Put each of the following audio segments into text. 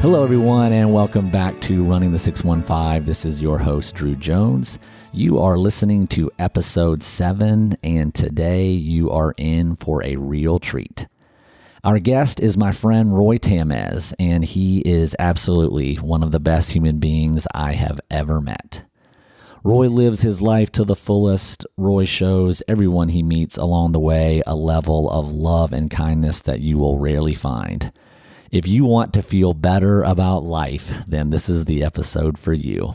Hello, everyone, and welcome back to Running the 615. This is your host, Drew Jones. You are listening to episode 7, and today you are in for a real treat. Our guest is my friend Roy Tamez, and he is absolutely one of the best human beings I have ever met. Roy lives his life to the fullest. Roy shows everyone he meets along the way a level of love and kindness that you will rarely find. If you want to feel better about life, then this is the episode for you.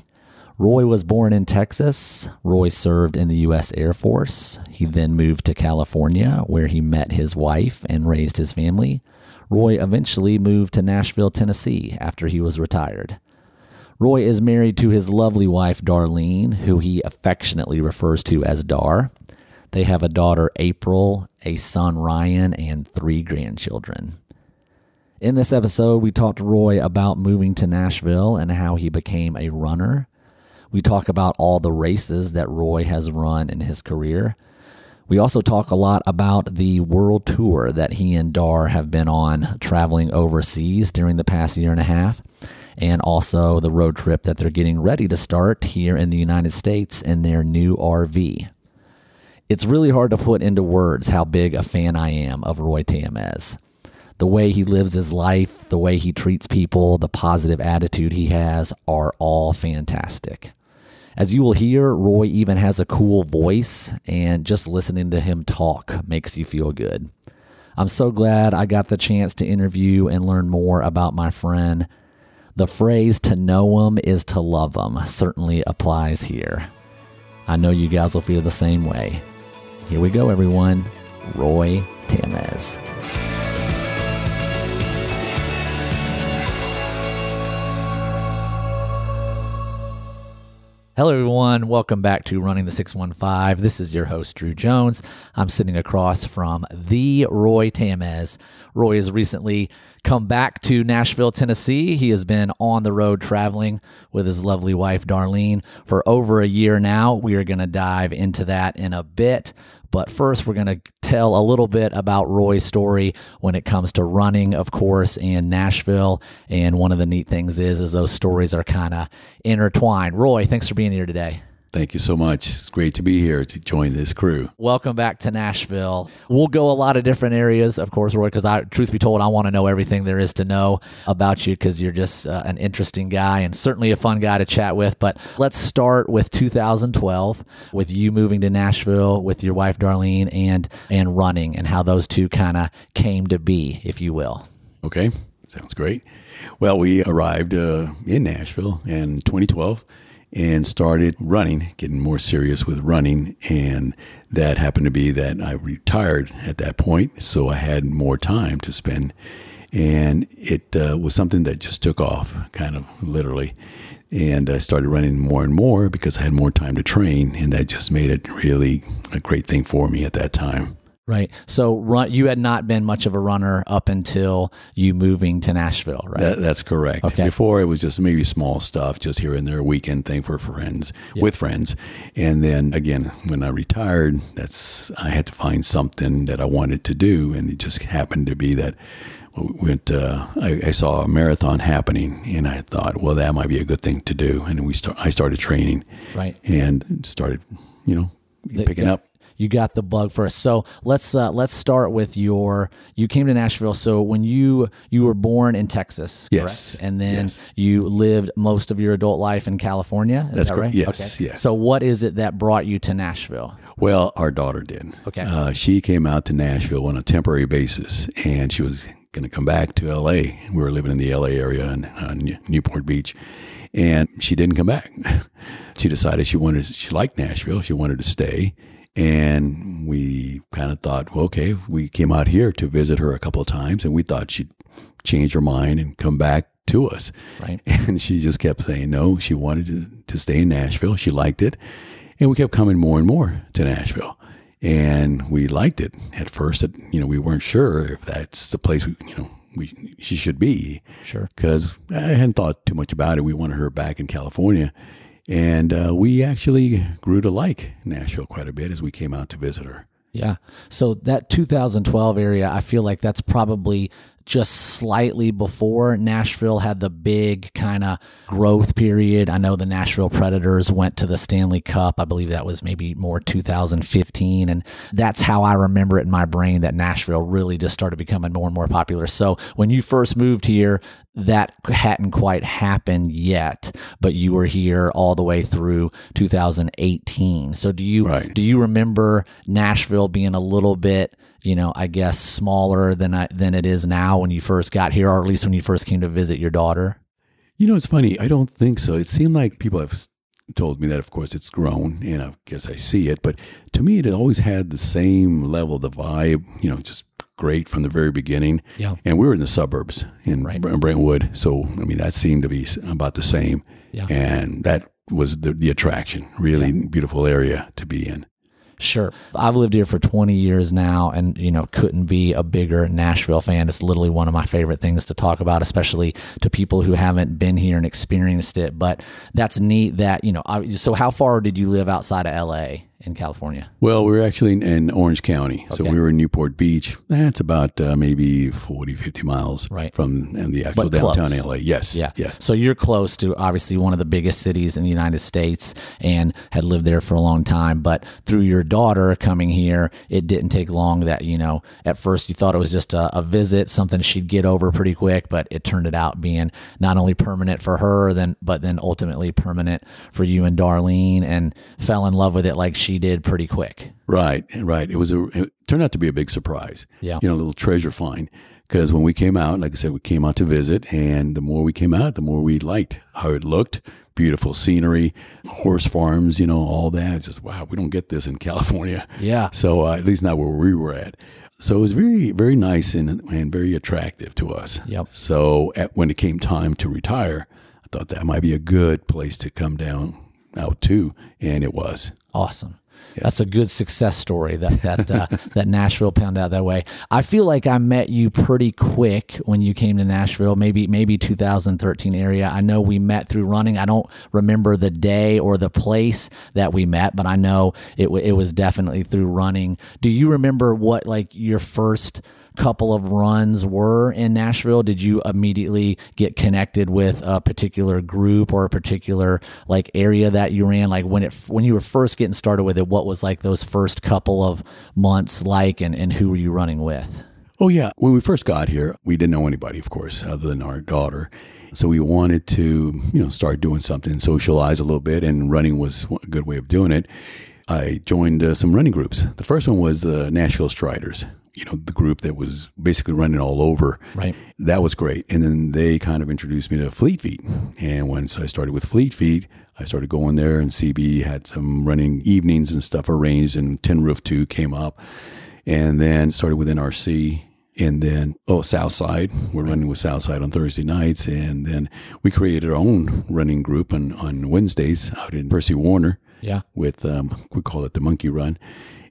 Roy was born in Texas. Roy served in the U.S. Air Force. He then moved to California, where he met his wife and raised his family. Roy eventually moved to Nashville, Tennessee, after he was retired. Roy is married to his lovely wife, Darlene, who he affectionately refers to as Dar. They have a daughter, April, a son, Ryan, and three grandchildren. In this episode, we talked to Roy about moving to Nashville and how he became a runner. We talk about all the races that Roy has run in his career. We also talk a lot about the world tour that he and Dar have been on traveling overseas during the past year and a half, and also the road trip that they're getting ready to start here in the United States in their new RV. It's really hard to put into words how big a fan I am of Roy Tamez the way he lives his life, the way he treats people, the positive attitude he has are all fantastic. As you will hear, Roy even has a cool voice, and just listening to him talk makes you feel good. I'm so glad I got the chance to interview and learn more about my friend. The phrase to know him is to love him certainly applies here. I know you guys will feel the same way. Here we go, everyone. Roy Tamez. Hello, everyone. Welcome back to Running the 615. This is your host, Drew Jones. I'm sitting across from the Roy Tamez. Roy has recently come back to Nashville, Tennessee. He has been on the road traveling with his lovely wife, Darlene, for over a year now. We are going to dive into that in a bit. But first, we're going to tell a little bit about Roy's story when it comes to running, of course, in Nashville. And one of the neat things is, is those stories are kind of intertwined. Roy, thanks for being here today. Thank you so much. It's great to be here to join this crew. Welcome back to Nashville. We'll go a lot of different areas, of course, Roy, because I, truth be told, I want to know everything there is to know about you because you're just uh, an interesting guy and certainly a fun guy to chat with. But let's start with 2012, with you moving to Nashville with your wife, Darlene, and, and running and how those two kind of came to be, if you will. Okay, sounds great. Well, we arrived uh, in Nashville in 2012 and started running, getting more serious with running. And that happened to be that I retired at that point, so I had more time to spend. And it uh, was something that just took off, kind of literally. And I started running more and more because I had more time to train, and that just made it really a great thing for me at that time. Right. So run, you had not been much of a runner up until you moving to Nashville, right? That, that's correct. Okay. Before it was just maybe small stuff, just here and there, weekend thing for friends, yep. with friends. And then again, when I retired, that's I had to find something that I wanted to do, and it just happened to be that went. Uh, I, I, saw a marathon happening, and I thought, well, that might be a good thing to do. And we start. I started training, right, and started, you know, picking the, up you got the bug first. So let's uh, let's start with your. You came to Nashville. So when you you were born in Texas, yes, and then yes. you lived most of your adult life in California. Is That's that right? Yes, okay. yes. So what is it that brought you to Nashville? Well, our daughter did. Okay. Uh, she came out to Nashville on a temporary basis, and she was going to come back to L.A. We were living in the L.A. area in uh, Newport Beach and she didn't come back. she decided she wanted, she liked Nashville. She wanted to stay. And we kind of thought, well, okay, we came out here to visit her a couple of times and we thought she'd change her mind and come back to us. Right. And she just kept saying no. She wanted to, to stay in Nashville. She liked it. And we kept coming more and more to Nashville. And we liked it at first. You know, we weren't sure if that's the place we, you know, we she should be. Sure. Because I hadn't thought too much about it. We wanted her back in California. And uh, we actually grew to like Nashville quite a bit as we came out to visit her. Yeah. So that 2012 area, I feel like that's probably just slightly before Nashville had the big kind of growth period. I know the Nashville Predators went to the Stanley Cup. I believe that was maybe more 2015. And that's how I remember it in my brain that Nashville really just started becoming more and more popular. So when you first moved here, that hadn't quite happened yet, but you were here all the way through 2018. So do you Right. do you remember Nashville being a little bit, you know, I guess smaller than I, than it is now when you first got here, or at least when you first came to visit your daughter? You know, it's funny. I don't think so. It seemed like people have told me that, of course, it's grown, and I guess I see it. But to me, it always had the same level, the vibe, you know, just great from the very beginning. Yeah. And we were in the suburbs in Right. Brentwood. So, I mean, that seemed to be about the same. Yeah. And that was the, the attraction. Really beautiful area to be in. Sure. I've lived here for 20 years now and, you know, couldn't be a bigger Nashville fan. It's literally one of my favorite things to talk about, especially to people who haven't been here and experienced it. But that's neat that, you know, I, so how far did you live outside of LA in California? Well, we were actually in, in Orange County. So we were in Newport Beach. That's about uh, maybe 40, 50 miles Right. from and the actual But close. downtown LA. Yes. Yeah. Yeah. So you're close to obviously one of the biggest cities in the United States and had lived there for a long time. But through your daughter coming here, it didn't take long that, you know, at first you thought it was just a, a visit, something she'd get over pretty quick, but it turned it out being not only permanent for her, then but then ultimately permanent for you and Darlene and fell in love with it like she did pretty quick. Right, right. It was a it turned out to be a big surprise. Yeah. you know, a little treasure find. Because when we came out, like I said, we came out to visit, and the more we came out, the more we liked how it looked. Beautiful scenery, horse farms, you know, all that. It's just wow, we don't get this in California. Yeah. So uh, at least not where we were at. So it was very, very nice and and very attractive to us. Yep. So at, when it came time to retire, I thought that might be a good place to come down out to, and it was. Awesome. That's a good success story that that uh, that Nashville panned out that way. I feel like I met you pretty quick when you came to Nashville, maybe maybe 2013 area. I know we met through running. I don't remember the day or the place that we met, but I know it it was definitely through running. Do you remember what like your first couple of runs were in Nashville? Did you immediately get connected with a particular group or a particular like area that you ran? Like when it when you were first getting started with it, what was like those first couple of months like, and and who were you running with? Oh yeah, when we first got here, we didn't know anybody, of course, other than our daughter. So we wanted to, you know, start doing something, socialize a little bit, and running was a good way of doing it. I joined uh, some running groups. The first one was the Nashville Striders. You know, the group that was basically running all over. Right. That was great. And then they kind of introduced me to Fleet Feet. And once I started with Fleet Feet, I started going there, and CB had some running evenings and stuff arranged, and Tin Roof 2 came up. And then started with NRC. And then, oh, Southside. We're running with Southside on Thursday nights. And then we created our own running group on, on Wednesdays out in Percy Warner Yeah. with um, we call it the monkey run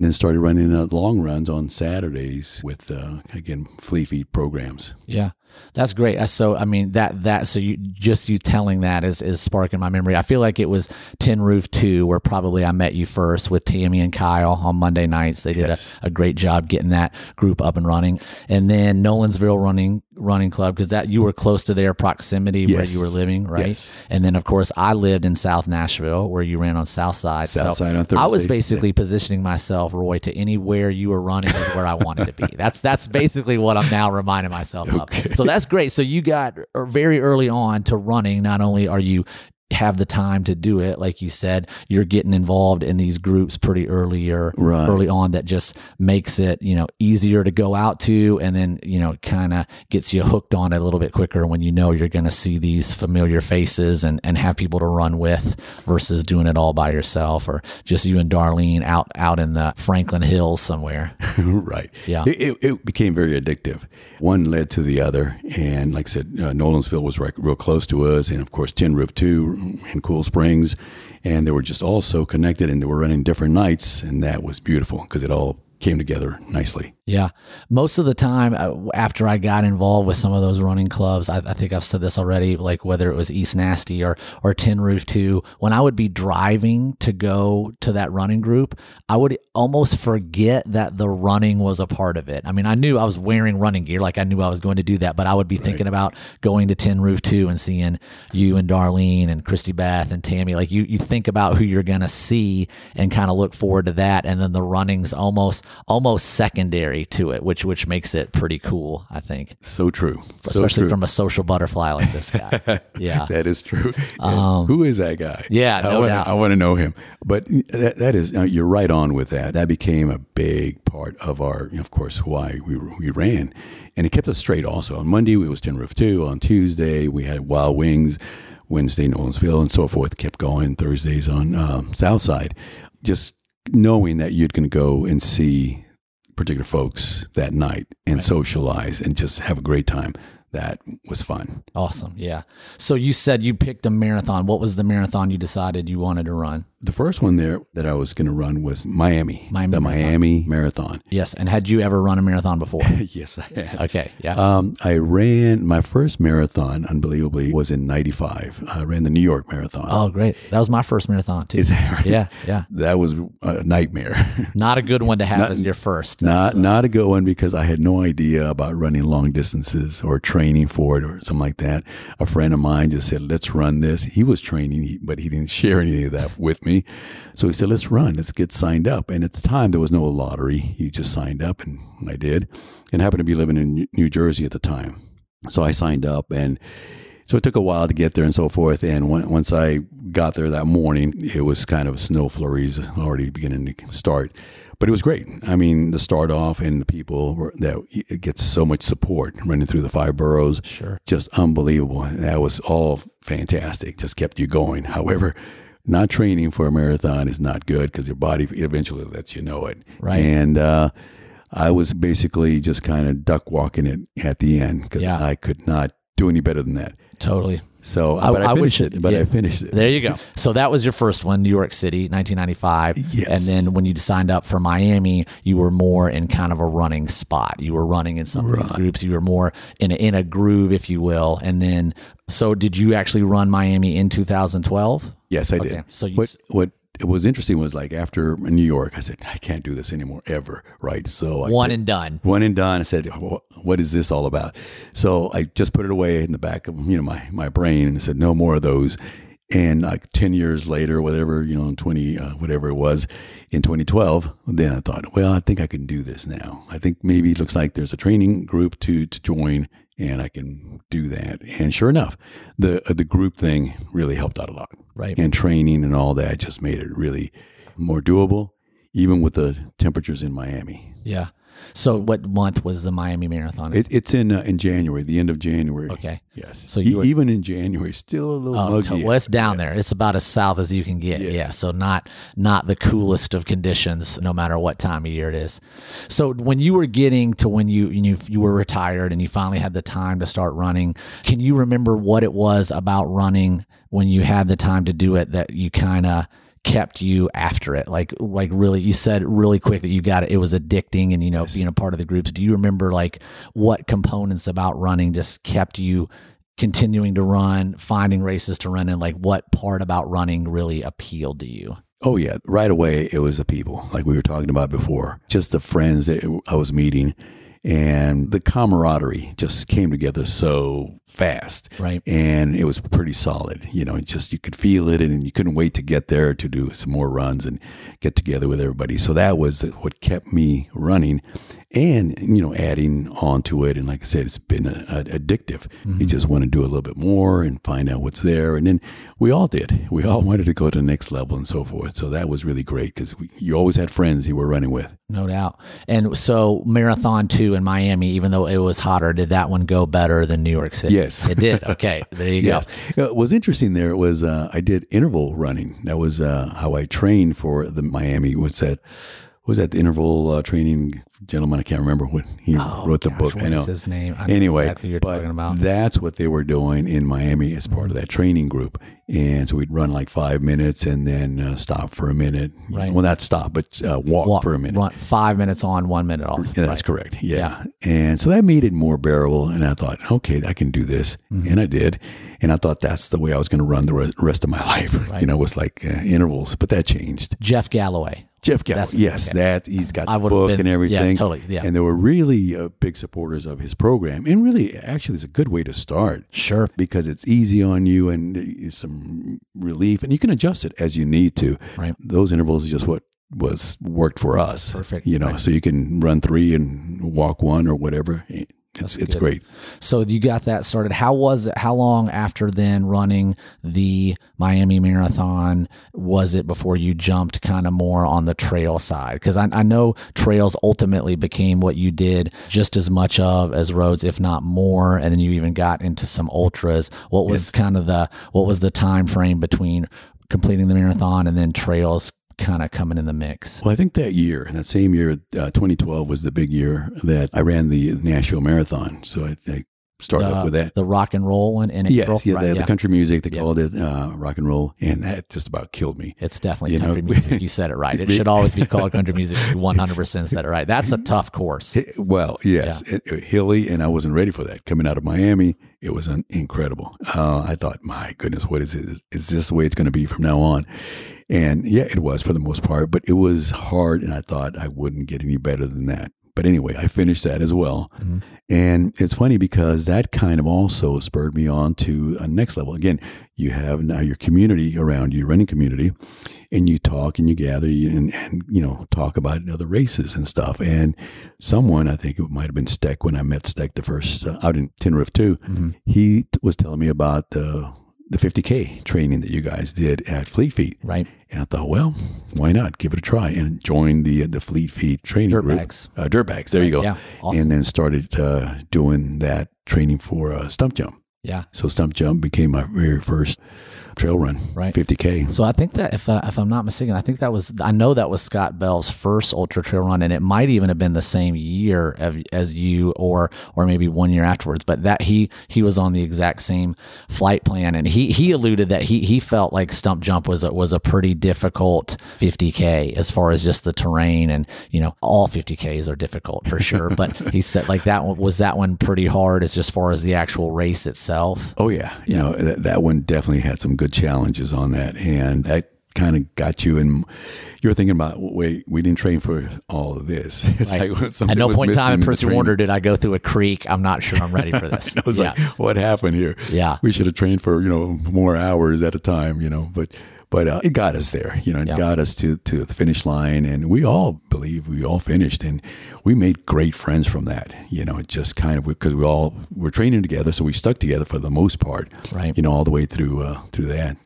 then started running uh, long runs on saturdays with uh, again fleet feet programs Yeah. That's great. So I mean that that so you just you telling that is is sparking my memory. I feel like it was Tin Roof Two where probably I met you first with Tammy and Kyle on Monday nights. They did Yes. a, a great job getting that group up and running. And then Nolensville running running club because that you were close to their proximity where you were living, right? Yes. And then of course I lived in South Nashville where you ran on South Side. South so Side on I was basically positioning myself, Roy, to anywhere you were running is where I wanted to be. That's that's basically what I'm now reminding myself Okay. of. So that's great. So you got er, very early on to running. Not only are you have the time to do it, like you said, you're getting involved in these groups pretty earlier, Right. early on. That just makes it you know easier to go out to, and then you know kind of gets you hooked on it a little bit quicker when you know you're going to see these familiar faces and and have people to run with versus doing it all by yourself or just you and Darlene out out in the Franklin Hills somewhere. right Yeah. it, it, it became very addictive one led to the other and like i said uh, nolensville was right, real close to us and of course tin roof 2 in cool springs and they were just all so connected and they were running different nights and that was beautiful because it all came together nicely Yeah. Most of the time, uh, after I got involved with some of those running clubs, I, I, think I've said this already, like whether it was East Nasty or, or Tin Roof 2, when I would be driving to go to that running group, I would almost forget that the running was a part of it. I mean, I knew I was wearing running gear, like I knew I was going to do that, but I would be right. thinking about going to Tin Roof 2 and seeing you and Darlene and Christy Beth and Tammy. Like you, you think about who you're going to see and kind of look forward to that. And then the running's almost, almost secondary secondary to it, which which makes it pretty cool. I think. So true, especially so true. from a social butterfly like this guy. yeah, that is true. Um, Who is that guy? Yeah, no I wanna, doubt. I want to know him. But that, that is you're right on with that. That became a big part of our, of course, why we we ran, and it kept us straight. Also on Monday we was Tin Roof Two. On Tuesday we had Wild Wings. Wednesday, Nolensville, and so forth. Kept going. Thursdays on um, South Side. Just knowing that you're going to go and see particular folks that night and right. socialize and just have a great time that was fun. Awesome. Yeah. So you said you picked a marathon. What was the marathon you decided you wanted to run? The first one there that I was going to run was Miami, Miami the marathon. Miami Marathon. Yes. And had you ever run a marathon before? yes, I had. Okay. Yeah. Um, I ran my first marathon, unbelievably, was in 95. I ran the New York Marathon. Oh, great. That was my first marathon, too. Is that right? Yeah. Yeah. That was a nightmare. not a good one to have not, as your first. That's, not, uh, not a good one because I had no idea about running long distances or training for it or something like that. A friend of mine just said, let's run this. He was training, but he didn't share any of that with me. So he said, let's run, let's get signed up. And at the time, there was no lottery. He just signed up, and I did, and happened to be living in New Jersey at the time. So I signed up, and so it took a while to get there and so forth. And once I got there that morning, it was kind of snow flurries already beginning to start but it was great. I mean, the start off and the people were, that get so much support running through the five boroughs, sure, just unbelievable. That was all fantastic. Just kept you going. However, not training for a marathon is not good because your body eventually lets you know it. Right. And uh, I was basically just kind of duck walking it at the end because yeah. I could not do any better than that. Totally. So, I, but I, I finished wish, it. But yeah. I finished it. There you go. So that was your first one, New York City, 1995. Yes. And then when you signed up for Miami, you were more in kind of a running spot. You were running in some right. of these groups. You were more in a, in a groove, if you will. And then, so did you actually run Miami in 2012? Yes, I okay. did. So you, what what it was interesting was like after New York, I said, I can't do this anymore ever. Right. So I one and done. One and done. I said, what is this all about? So I just put it away in the back of, you know, my, my brain and said, no more of those. And like 10 years later, whatever, you know, in 20, uh, whatever it was in 2012, then I thought, well, I think I can do this now. I think maybe it looks like there's a training group to, to join and I can do that. And sure enough, the, uh, the group thing really helped out a lot right? And training and all that just made it really more doable, even with the temperatures in Miami. Yeah. So, what month was the Miami Marathon? It, it's in uh, in January, the end of January. Okay. Yes. So e- were, even in January, still a little oh, muggy. Well, it's down yeah. there. It's about as south as you can get. Yeah. yeah. So not not the coolest of conditions, no matter what time of year it is. So when you were getting to when you you you were retired and you finally had the time to start running, can you remember what it was about running when you had the time to do it that you kind of kept you after it. Like like really you said really quick that you got it. It was addicting and you know yes. being a part of the groups. Do you remember like what components about running just kept you continuing to run finding races to run in like what part about running really appealed to you? Oh yeah. Right away it was the people like we were talking about before. Just the friends that i was meeting and the camaraderie just came together so fast. Right. And it was pretty solid. You know, just you could feel it and you couldn't wait to get there to do some more runs and get together with everybody. So that was what kept me running and you know adding on to it. And like i said it's been a, a addictive. Mm-hmm. you just want to do a little bit more and find out what's there. And then we all did. We all wanted to go to the next level and so forth. So that was really great because you always had friends you were running with. No doubt. And so marathon 2 in miami even though it was hotter did that one go better than new york city? Yes. It did. Okay. There you yes. go what was interesting there was uh, i did interval running. That was uh, how i trained for the miami was that was that the interval uh, training gentleman? I can't remember what he Oh, wrote the gosh, book. I know. is his name? I Anyway, exactly but talking about. that's what they were doing in Miami as part of that training group. And so we'd run like five minutes and then uh, stop for a minute. Right. Well, not stop, but uh, walk, Walk- for a minute. Run five minutes on, one minute off. Yeah, that's correct. Yeah. And so that made it more bearable. And I thought, okay, I can do this. Mm-hmm. And I did. And I thought that's the way I was going to run the re- rest of my life. You know, it was like uh, intervals, but that changed. Jeff Galloway. Jeff Gallo, That's- yes, okay. that he's got I the book been- and yeah, everything. totally, yeah. And they were really uh, big supporters of his program. And really, actually, it's a good way to start Sure. because it's easy on you and uh, some relief, and you can adjust it as you need to. Right. Those intervals is just what was worked for us. Perfect. You know, Right. so you can run three and walk one or whatever. It's it's great. So you got that started. How was it? How long after then running the Miami Marathon was it before you jumped kind of more on the trail side? Because I, I know trails ultimately became what you did just as much of as roads, if not more. And then you even got into some ultras. What was kind of the what was the time frame between completing the marathon and then trails kind of coming in the mix? Well, I think that year, that same year, uh, 2012 was the big year that I ran the Nashville Marathon. So I, I started up with that. The rock and roll one in April. Yes, yeah, Right, the, yeah. the country music they called it uh, rock and roll, and that just about killed me. It's definitely You know, music. You said it right. It should always be called country music. 100% said it right. That's a tough course. It- well, yes, it, it- hilly, and I wasn't ready for that. Coming out of Miami, it was un- incredible. Uh, I thought, my goodness, what is it? Is, is this the way it's going to be from now on? And yeah, it was for the most part, but it was hard, and I thought I wouldn't get any better than that. But anyway, I finished that as well. And it's funny because that kind of also spurred me on to a next level. Again, you have now your community around you, running community, and you talk and you gather and, and you know talk about other races and stuff. And someone, I think it might have been Steck when I met Steck the first uh, out in Tin Roof Two. He t- was telling me about the the 50k training that you guys did at Fleet Feet. Right. And I thought, well, why not give it a try and join the the Fleet Feet training group. Dirtbags. Uh, Dirtbags. There you go. Yeah, awesome. And then started uh, doing that training for uh, stump jump. Yeah. So stump jump became my very first trail run. Right. 50k. So I think that if uh, if I'm not mistaken, I think that was I know that was Scott Bell's first ultra trail run, and it might even have been the same year of, as you, or or maybe one year afterwards. But that he he was on the exact same flight plan, and he he alluded that he he felt like stump jump was a, was a pretty difficult 50k as far as just the terrain, and you know all 50ks are difficult for sure. but he said like that one was that one pretty hard as just far as the actual race itself. Oh yeah, you know that, that one definitely had some good challenges on that, and that kind of got you in. You're thinking about wait, we didn't train for all of this. It's Right. like something At no point in time, a person wondered, did I go through a creek? I'm not sure I'm ready for this. I was yeah. like, what happened here? Yeah. we should have trained for you know more hours at a time, you know, but. But uh, it got us there, you know. It Yeah. got us to, to the finish line, and we all believe we all finished, and we made great friends from that. You know, it just kind of because we all were training together, so we stuck together for the most part. Right. You know, all the way through uh, through that.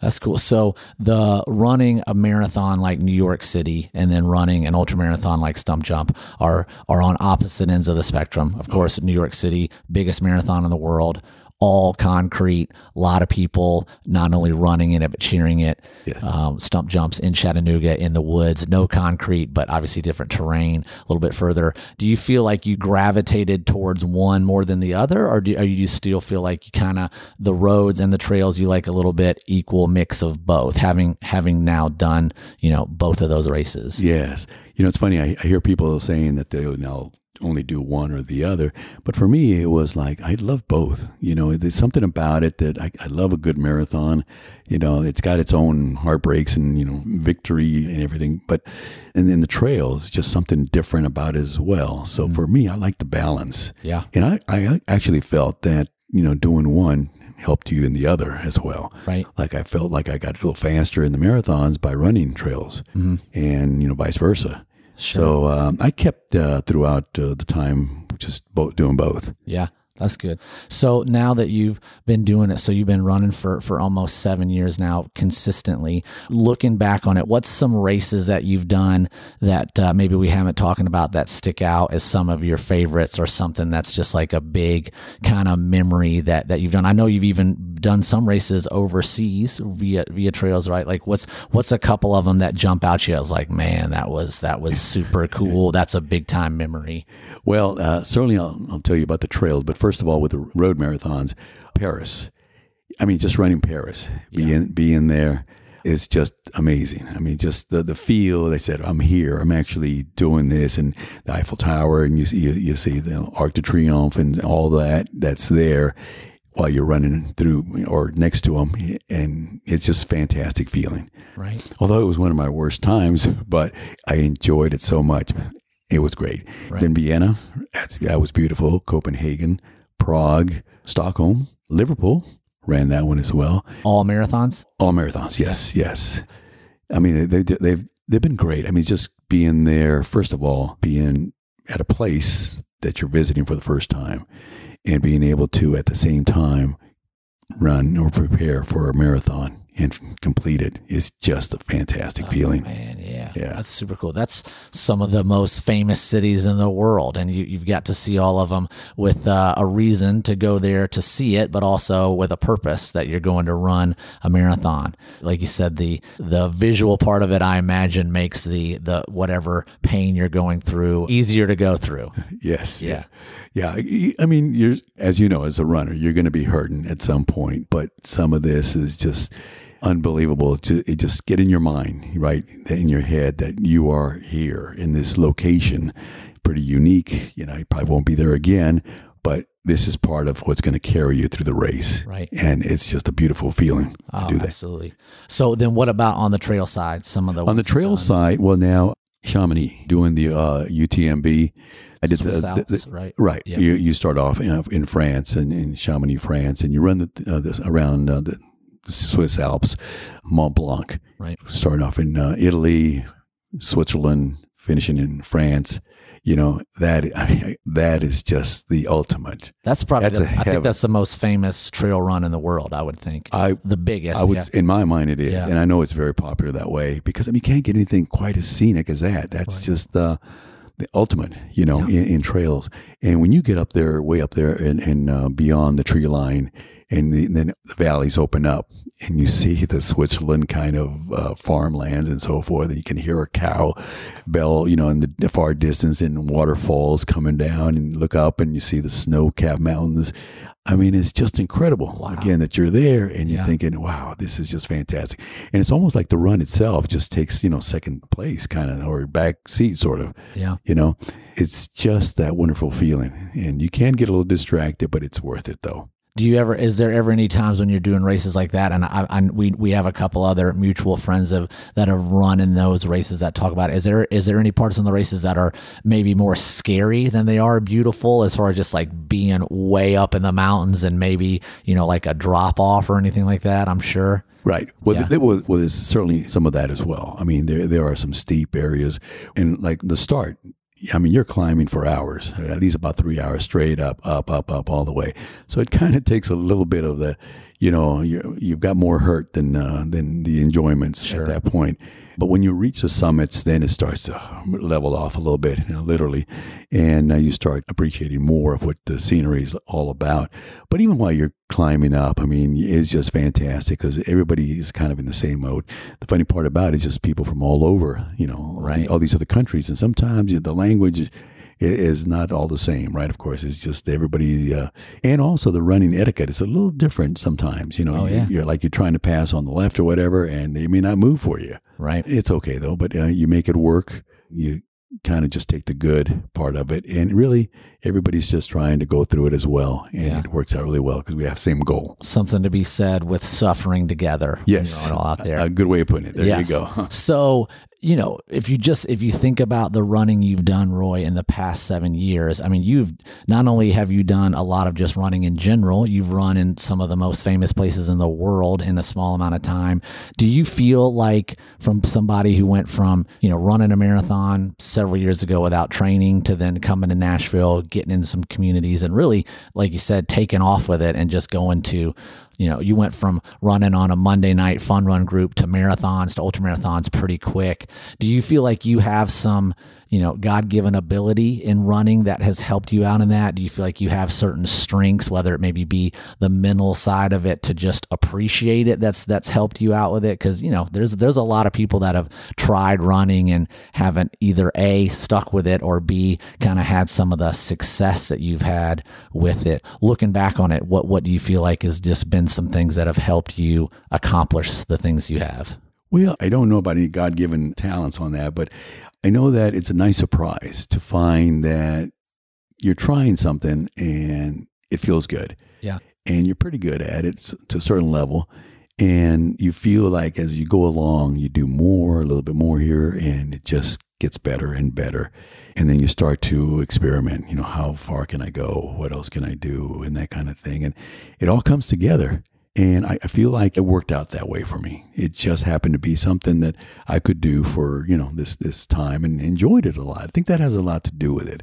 That's cool. So the running a marathon like New York City and then running an ultra marathon like Stump Jump are are on opposite ends of the spectrum. Of course, New York City, biggest marathon in the world, all concrete, a lot of people not only running in it but cheering it. Yes. Um, stump jumps in Chattanooga in the woods, no concrete, but obviously different terrain. A little bit further. Do you feel like you gravitated towards one more than the other, or do or you still feel like you kind of the roads and the trails you like a little bit equal mix of both? Having having now done you know both of those races. Yes. You know, it's funny. I, I hear people saying that they would now only do one or the other. But for me, it was like, I love both. You know, there's something about it that I, I love a good marathon. You know, it's got its own heartbreaks and, you know, victory and everything. But, and then the trails, just something different about it as well. So mm-hmm. for me, I like the balance. Yeah. And I, I actually felt that, you know, doing one helped you in the other as well. Right. Like I felt like I got a little faster in the marathons by running trails mm-hmm. and, you know, vice versa. So um, I kept uh, throughout uh, the time just bo- doing both. Yeah, that's good. So now that you've been doing it, so you've been running for for almost seven years now consistently. Looking back on it, what's some races that you've done that uh, maybe we haven't talking about that stick out as some of your favorites, or something that's just like a big kind of memory that that you've done? I know you've even done some races overseas via via trails, right? Like what's what's a couple of them that jump out you as like, man, that was that was super cool. That's a big time memory. Well, uh, certainly I'll, I'll tell you about the trails, but first of all, with the road marathons, Paris. I mean, just running Paris, being being there is just amazing. I mean, just the the feel. They said, "I'm here. I'm actually doing this," and the Eiffel Tower, and you see you, you see the Arc de Triomphe, and all that that's there while you're running through or next to them, and it's just fantastic feeling. Right. Although it was one of my worst times, but I enjoyed it so much. It was great. Right. Then Vienna, that was beautiful. Copenhagen, Prague, Stockholm, Liverpool ran that one as well. All marathons. All marathons, yes, yes. I mean, they, they, they've they've been great. I mean, just being there. First of all, being at a place that you're visiting for the first time, and being able to at the same time run or prepare for a marathon and complete it is just a fantastic feeling. Man, yeah. Yeah. That's super cool. That's some of the most famous cities in the world. And you, you've got to see all of them with uh, a reason to go there to see it, but also with a purpose that you're going to run a marathon. Like you said, the the visual part of it, I imagine, makes the the whatever pain you're going through easier to go through. Yes. Yeah. Yeah. I mean, you're, as you know, as a runner, you're going to be hurting at some point, but some of this is just unbelievable to it just get in your mind, right? In your head that you are here in this location, pretty unique. You know, you probably won't be there again, but this is part of what's going to carry you through the race. Right. And it's just a beautiful feeling to Oh, do that. absolutely. So then, what about on the trail side? Some of the On the trail side, well, now Chamonix doing the uh, UTMB. I did Swiss the, Alps, the- the- right? Right. You, you start off in, in France and in Chamonix, France, and you run the, uh, this around uh, the, Swiss Alps, Mont Blanc. Right. Starting off in uh, Italy, Switzerland, finishing in France. You know that that is just the ultimate. That's probably. That's the, I think that's the most famous trail run in the world. I would think. I the biggest. I would, yeah. in my mind, it is, Yeah. and I know it's very popular that way because I mean, you can't get anything quite as scenic as that. That's just uh, the ultimate, you know, in, in trails. And when you get up there, way up there, and, and uh, beyond the tree line, and the, then the valleys open up, and you see the Switzerland kind of uh, farmlands and so forth, and you can hear a cow bell, you know, in the far distance, and waterfalls coming down, and look up, and you see the snow-capped mountains. I mean, it's just incredible. Again, that you're there and you're Yeah. thinking, wow, this is just fantastic. And it's almost like the run itself just takes, you know, second place kind of or back seat sort of. yeah. You know, it's just that wonderful feeling. And you can get a little distracted, but it's worth it though. Do you ever? Is there ever any times when you're doing races like that? And I, I we we have a couple other mutual friends of that have run in those races that talk about. It. Is there is there any parts in the races that are maybe more scary than they are beautiful, as far as just like being way up in the mountains and maybe you know like a drop off or anything like that? I'm sure. Right. Well, Yeah. there was, well, there's certainly some of that as well. I mean, there there are some steep areas, and like the start. I mean, you're climbing for hours, at least about three hours straight up, up, up, up, all the way. So it kind of takes a little bit of the, you know, you, you've got more hurt than uh, than the enjoyments Sure. at that point. But when you reach the summits, then it starts to level off a little bit, you know, literally, and uh, you start appreciating more of what the scenery is all about. But even while you're climbing up, I mean, it's just fantastic because everybody is kind of in the same mode. The funny part about it is just people from all over, you know, Right. all these other countries, and sometimes the language is not all the same, right? Of course, it's just everybody, uh, and also the running etiquette is a little different sometimes. You know, Oh, yeah. you're like you're trying to pass on the left or whatever, and they may not move for you. Right. It's okay though, but uh, you make it work. You kind of just take the good part of it, and really, everybody's just trying to go through it as well, and Yeah. it works out really well because we have the same goal. Something to be said with suffering together. Yes, you're all out there. a good way of putting it. There Yes. you go. so, you know, if you just if you think about the running you've done, Roy, in the past seven years, I mean, you've not only have you done a lot of just running in general, you've run in some of the most famous places in the world in a small amount of time. Do you feel like from somebody who went from you know running a marathon several years ago without training to then coming to Nashville, getting in some communities, and really, like you said, taking off with it and just going to you know, you went from running on a Monday night fun run group to marathons to ultra marathons pretty quick. Do you feel like you have some, you know, God given ability in running that has helped you out in that? Do you feel like you have certain strengths, whether it maybe be the mental side of it to just appreciate it that's that's helped you out with it? Because, you know, there's there's a lot of people that have tried running and haven't either A stuck with it or B kind of had some of the success that you've had with it. Looking back on it, what what do you feel like has just been some things that have helped you accomplish the things you have? Well, I don't know about any God given talents on that, but I know that it's a nice surprise to find that you're trying something and it feels good. Yeah. And you're pretty good at it to a certain level. And you feel like as you go along, you do more, a little bit more here, and it just gets better and better. And then you start to experiment, you know, how far can I go? What else can I do? And that kind of thing. And it all comes together. And I, I, feel like it worked out that way for me. It just happened to be something that I could do for, you know, this this time and enjoyed it a lot. I think that has a lot to do with it.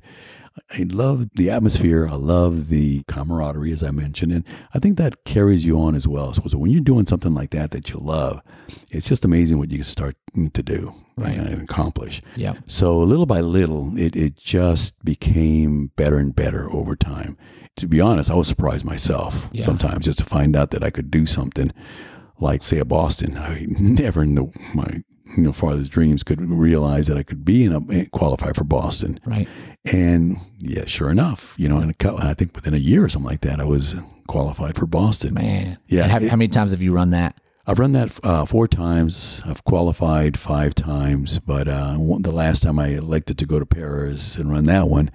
I love the atmosphere. I love the camaraderie, as I mentioned. And I think that carries you on as well. So, so when you're doing something like that that you love, it's just amazing what you can start to do right. and accomplish. Yeah. So little by little, it, it just became better and better over time to be honest, I was surprised myself yeah. sometimes just to find out that I could do something like, say, a Boston. I never in the, my you know farthest dreams could realize that I could be in a eh, qualify for Boston. Right. And yeah, sure enough, you know, in a, I think within a year or something like that, I was qualified for Boston. Man. Yeah. How, it, how, many times have you run that? I've run that uh, four times. I've qualified five times, but uh, the last time I elected to go to Paris and run that one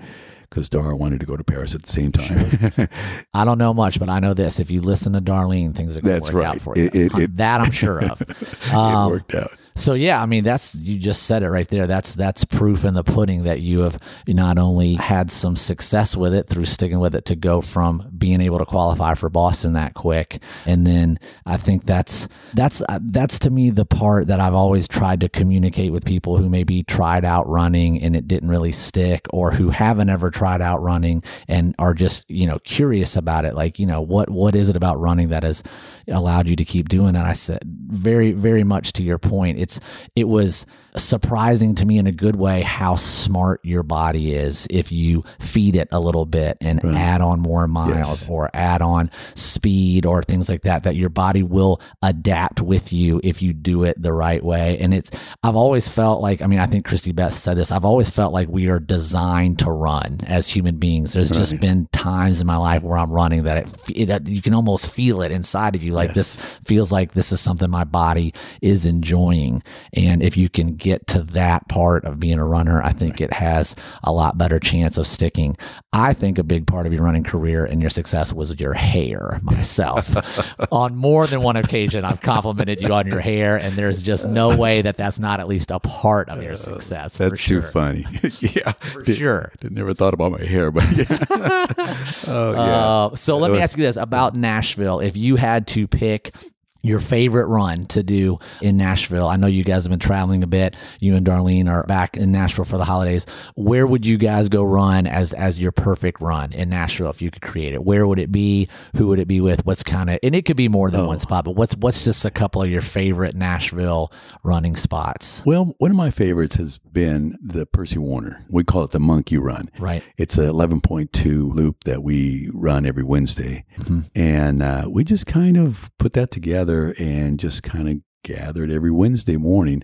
because Dara wanted to go to Paris at the same time. Sure. I don't know much, but I know this: if you listen to Darlene, things are going to work right. out for you. It, it, it, that I'm sure of. Um, it worked out. So yeah, I mean that's you just said it right there. That's that's proof in the pudding that you have not only had some success with it through sticking with it to go from being able to qualify for Boston that quick, and then I think that's that's uh, that's to me the part that I've always tried to communicate with people who maybe tried out running and it didn't really stick, or who haven't ever tried out running and are just you know curious about it. Like you know what what is it about running that has allowed you to keep doing it? I said very very much to your point it's it was surprising to me in a good way how smart your body is if you feed it a little bit and right. add on more miles yes. or add on speed or things like that that your body will adapt with you if you do it the right way and it's I've always felt like I mean I think Christy Beth said this I've always felt like we are designed to run as human beings there's right. just been times in my life where I'm running that it, it, you can almost feel it inside of you like yes. this feels like this is something my body is enjoying and if you can get to that part of being a runner, I think it has a lot better chance of sticking. I think a big part of your running career and your success was your hair myself. on more than one occasion, I've complimented you on your hair, and there's just no way that that's not at least a part of your success. that's sure. too funny. yeah, for Did, sure. Did, never thought about my hair, but yeah. oh, yeah. Uh, so let me ask you this about Nashville. If you had to pick your favorite run to do in Nashville. I know you guys have been traveling a bit. You and Darlene are back in Nashville for the holidays. Where would you guys go run as as your perfect run in Nashville if you could create it? Where would it be? Who would it be with? What's kind of and it could be more than oh. one spot, but what's what's just a couple of your favorite Nashville running spots? Well, one of my favorites has been the Percy Warner. We call it the Monkey Run. Right. It's a 11.2 loop that we run every Wednesday, mm-hmm. and uh, we just kind of put that together together and just kind of gathered every Wednesday morning.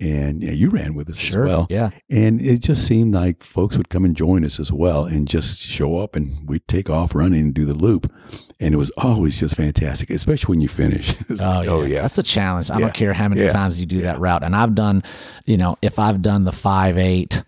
And yeah, you ran with us sure, as well. Yeah. And it just seemed like folks would come and join us as well and just show up and we'd take off running and do the loop. And it was always just fantastic, especially when you finish. Oh, oh, yeah. oh, yeah. That's a challenge. I yeah. don't care how many yeah. times you do that route. And I've done, you know, if I've done the five, eight,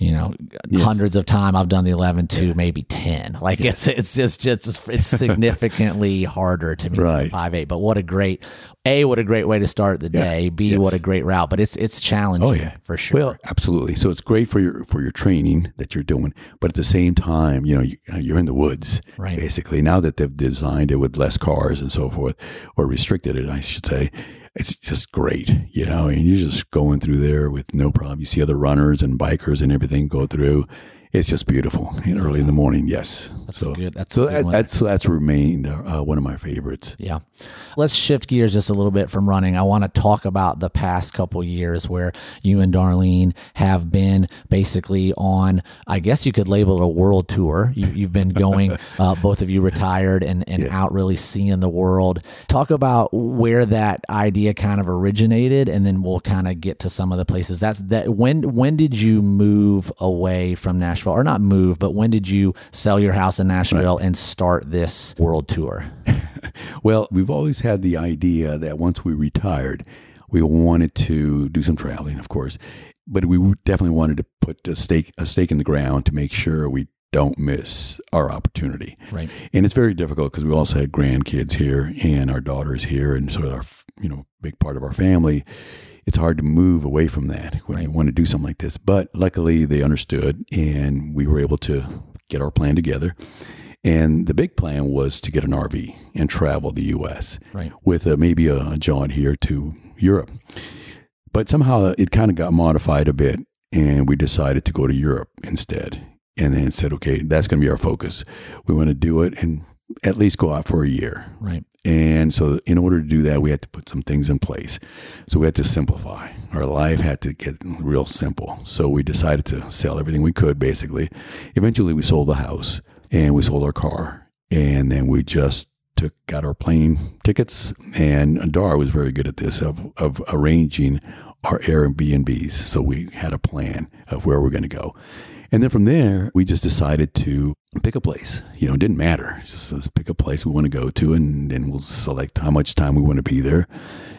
you know, yes. hundreds of time I've done the 11 to yeah. maybe 10. Like it's, it's just, just it's significantly harder to me right. five, eight, but what a great, a, what a great way to start the day. Yeah. B, yes. what a great route, but it's, it's challenging oh, yeah. for sure. Well, absolutely. So it's great for your, for your training that you're doing, but at the same time, you know, you, uh, you're in the woods right. basically now that they've designed it with less cars and so forth or restricted it, I should say it's just great, you know, and you're just going through there with no problem. You see other runners and bikers and everything go through. It's just beautiful and early in the morning. Yes, That's so good. That's so good that, that's so that's remained uh, one of my favorites. Yeah. Let's shift gears just a little bit from running. I want to talk about the past couple years where you and Darlene have been basically on, I guess you could label it a world tour. You, you've been going, uh, both of you retired and, and Yes. out really seeing the world. Talk about where that idea kind of originated, and then we'll kind of get to some of the places. That's that. When when did you move away from Nashville, or not move, but when did you sell your house in Nashville and start this world tour? Well, we've always had the idea that once we retired, we wanted to do some traveling, of course, but we definitely wanted to put a stake a stake in the ground to make sure we don't miss our opportunity. Right. And it's very difficult because we also had grandkids here and our daughters here, and sort of our you know big part of our family. It's hard to move away from that when you want to do something like this. But luckily, they understood, and we were able to get our plan together. And the big plan was to get an RV and travel the U.S. Right. with a, maybe a, a jaunt here to Europe. But somehow it kind of got modified a bit, and we decided to go to Europe instead. And then said, okay, that's going to be our focus. We want to do it and at least go out for a year. Right. And so, in order to do that, we had to put some things in place. So, we had to simplify. Our life had to get real simple. So, we decided to sell everything we could, basically. Eventually, we sold the house and we sold our car. And then we just took got our plane tickets. And Dar was very good at this of, of arranging our Airbnbs. So, we had a plan of where we're going to go. And then from there, we just decided to pick a place. You know, it didn't matter. Just let's pick a place we want to go to, and then we'll select how much time we want to be there,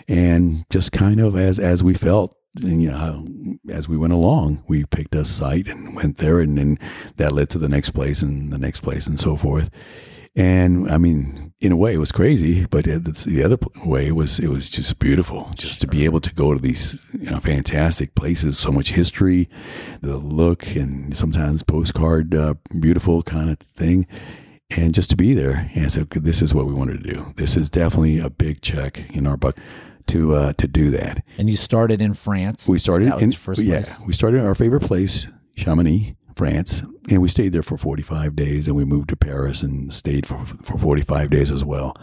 and just kind of as as we felt. And, you know, as we went along, we picked a site and went there, and then that led to the next place and the next place and so forth. And I mean, in a way, it was crazy, but the other way it was it was just beautiful, just to be able to go to these you know, fantastic places, so much history, the look, and sometimes postcard, uh, beautiful kind of thing, and just to be there. And I said, this is what we wanted to do. This is definitely a big check in our book to uh, to do that. And you started in France. We started in first yeah, place? we started our favorite place, Chamonix, France, and we stayed there for 45 days. And we moved to Paris and stayed for for 45 days as well.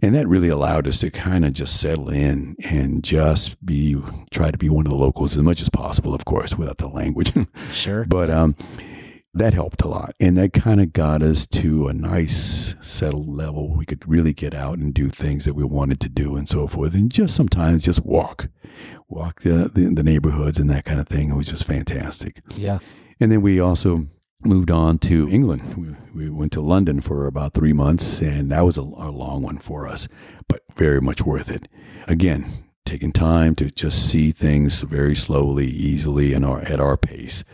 And that really allowed us to kind of just settle in and just be try to be one of the locals as much as possible, of course, without the language. Sure. but um, that helped a lot, and that kind of got us to a nice settled level. We could really get out and do things that we wanted to do and so forth, and just sometimes just walk, walk the the, the neighborhoods and that kind of thing. It was just fantastic. yeah. And then we also moved on to England. We, we went to London for about three months, and that was a, a long one for us, but very much worth it. Again, taking time to just see things very slowly, easily, and our, at our pace,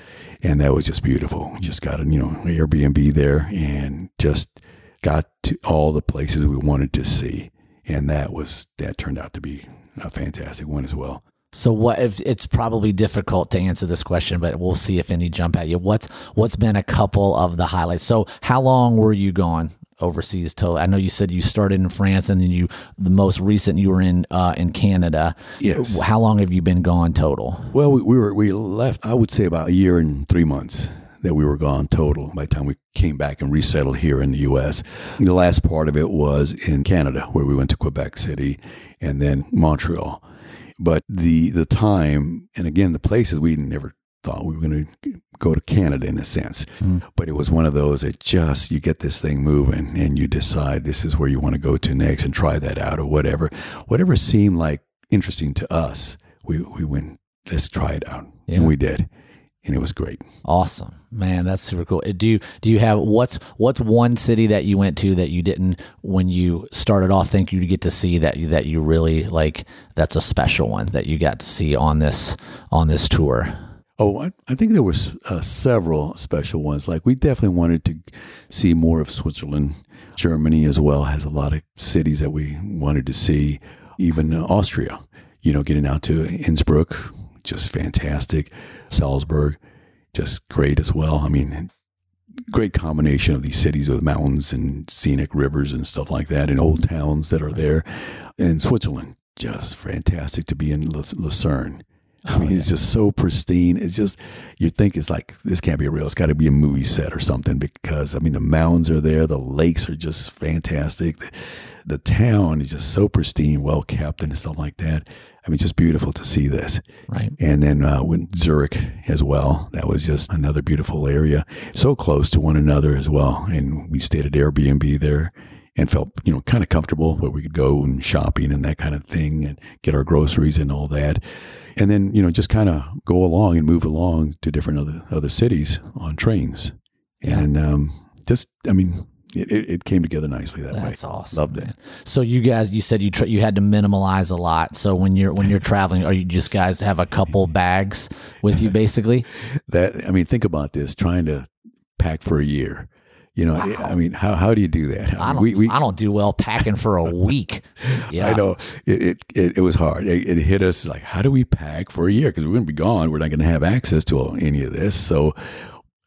and that was just beautiful. Just got a you know Airbnb there, and just got to all the places we wanted to see, and that was that turned out to be a fantastic one as well. So what if it's probably difficult to answer this question, but we'll see if any jump at you. What's what's been a couple of the highlights? So how long were you gone overseas till I know you said you started in France and then you the most recent you were in uh, in Canada. Yes. How long have you been gone total? Well, we, we were we left. I would say about a year and three months that we were gone total. By the time we came back and resettled here in the U.S., the last part of it was in Canada, where we went to Quebec City and then Montreal. But the the time and again the places we never thought we were going to go to Canada in a sense, mm. but it was one of those that just you get this thing moving and you decide this is where you want to go to next and try that out or whatever, whatever seemed like interesting to us. We we went let's try it out, Yeah. and we did, and it was great. Awesome, man. That's super cool. Uh, Do you do you have what's what's one city that you went to that you didn't when you started off think you'd get to see that you that you really like? That's a special one that you got to see on this on this tour. Oh, I, I think there was uh, several special ones. Like we definitely wanted to see more of Switzerland. Germany as well has a lot of cities that we wanted to see. Even uh, Austria, you know, getting out to Innsbruck, just fantastic. Salzburg, just great as well. I mean, great combination of these cities with mountains and scenic rivers and stuff like that, and old towns that are there. And Switzerland, just fantastic to be in Lucerne. I oh, mean, it's just so pristine. It's just you think it's like this can't be real. It's got to be a movie set or something because I mean the mountains are there, the lakes are just fantastic. The, the town is just so pristine, well kept, and stuff like that. I mean, it's just beautiful to see this. Right. And then uh, with Zurich as well, that was just another beautiful area, so close to one another as well. And we stayed at Airbnb there and felt you know kind of comfortable where we could go and shopping and that kind of thing and get our groceries and all that and then you know just kind of go along and move along to different other other cities on trains and um, just i mean it, it came together nicely that way That's awesome. loved it. So you guys, you said you tr- you had to minimalize a lot. So when you're when you're traveling, are you just guys have a couple bags with you, basically? that i mean think about this trying to pack for a year you know i mean how, how do you do that I don't. we, we, I don't do well packing for a week. Yeah, I know it, it, it, it was hard. It, it hit us like, how do we pack for a year? Because we're going to be gone. We're not going to have access to any of this. So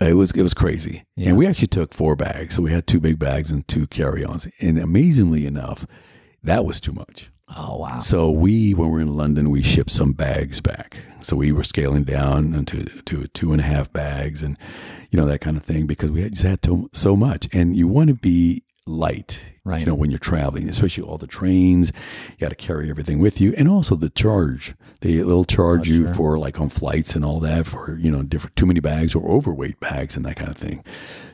it was it was crazy. Yeah. And we actually took four bags. So we had two big bags and two carry-ons. And amazingly enough, that was too much. Oh wow. So we, when we were in London, we shipped some bags back. So we were scaling down into to two and a half bags, and you know that kind of thing because we had, just had to, so much. And you want to be light, Right. You know when you're traveling, especially all the trains, you got to carry everything with you, and also the charge. They they'll charge Oh, you sure. for like on flights and all that for you know different too many bags or overweight bags and that kind of thing.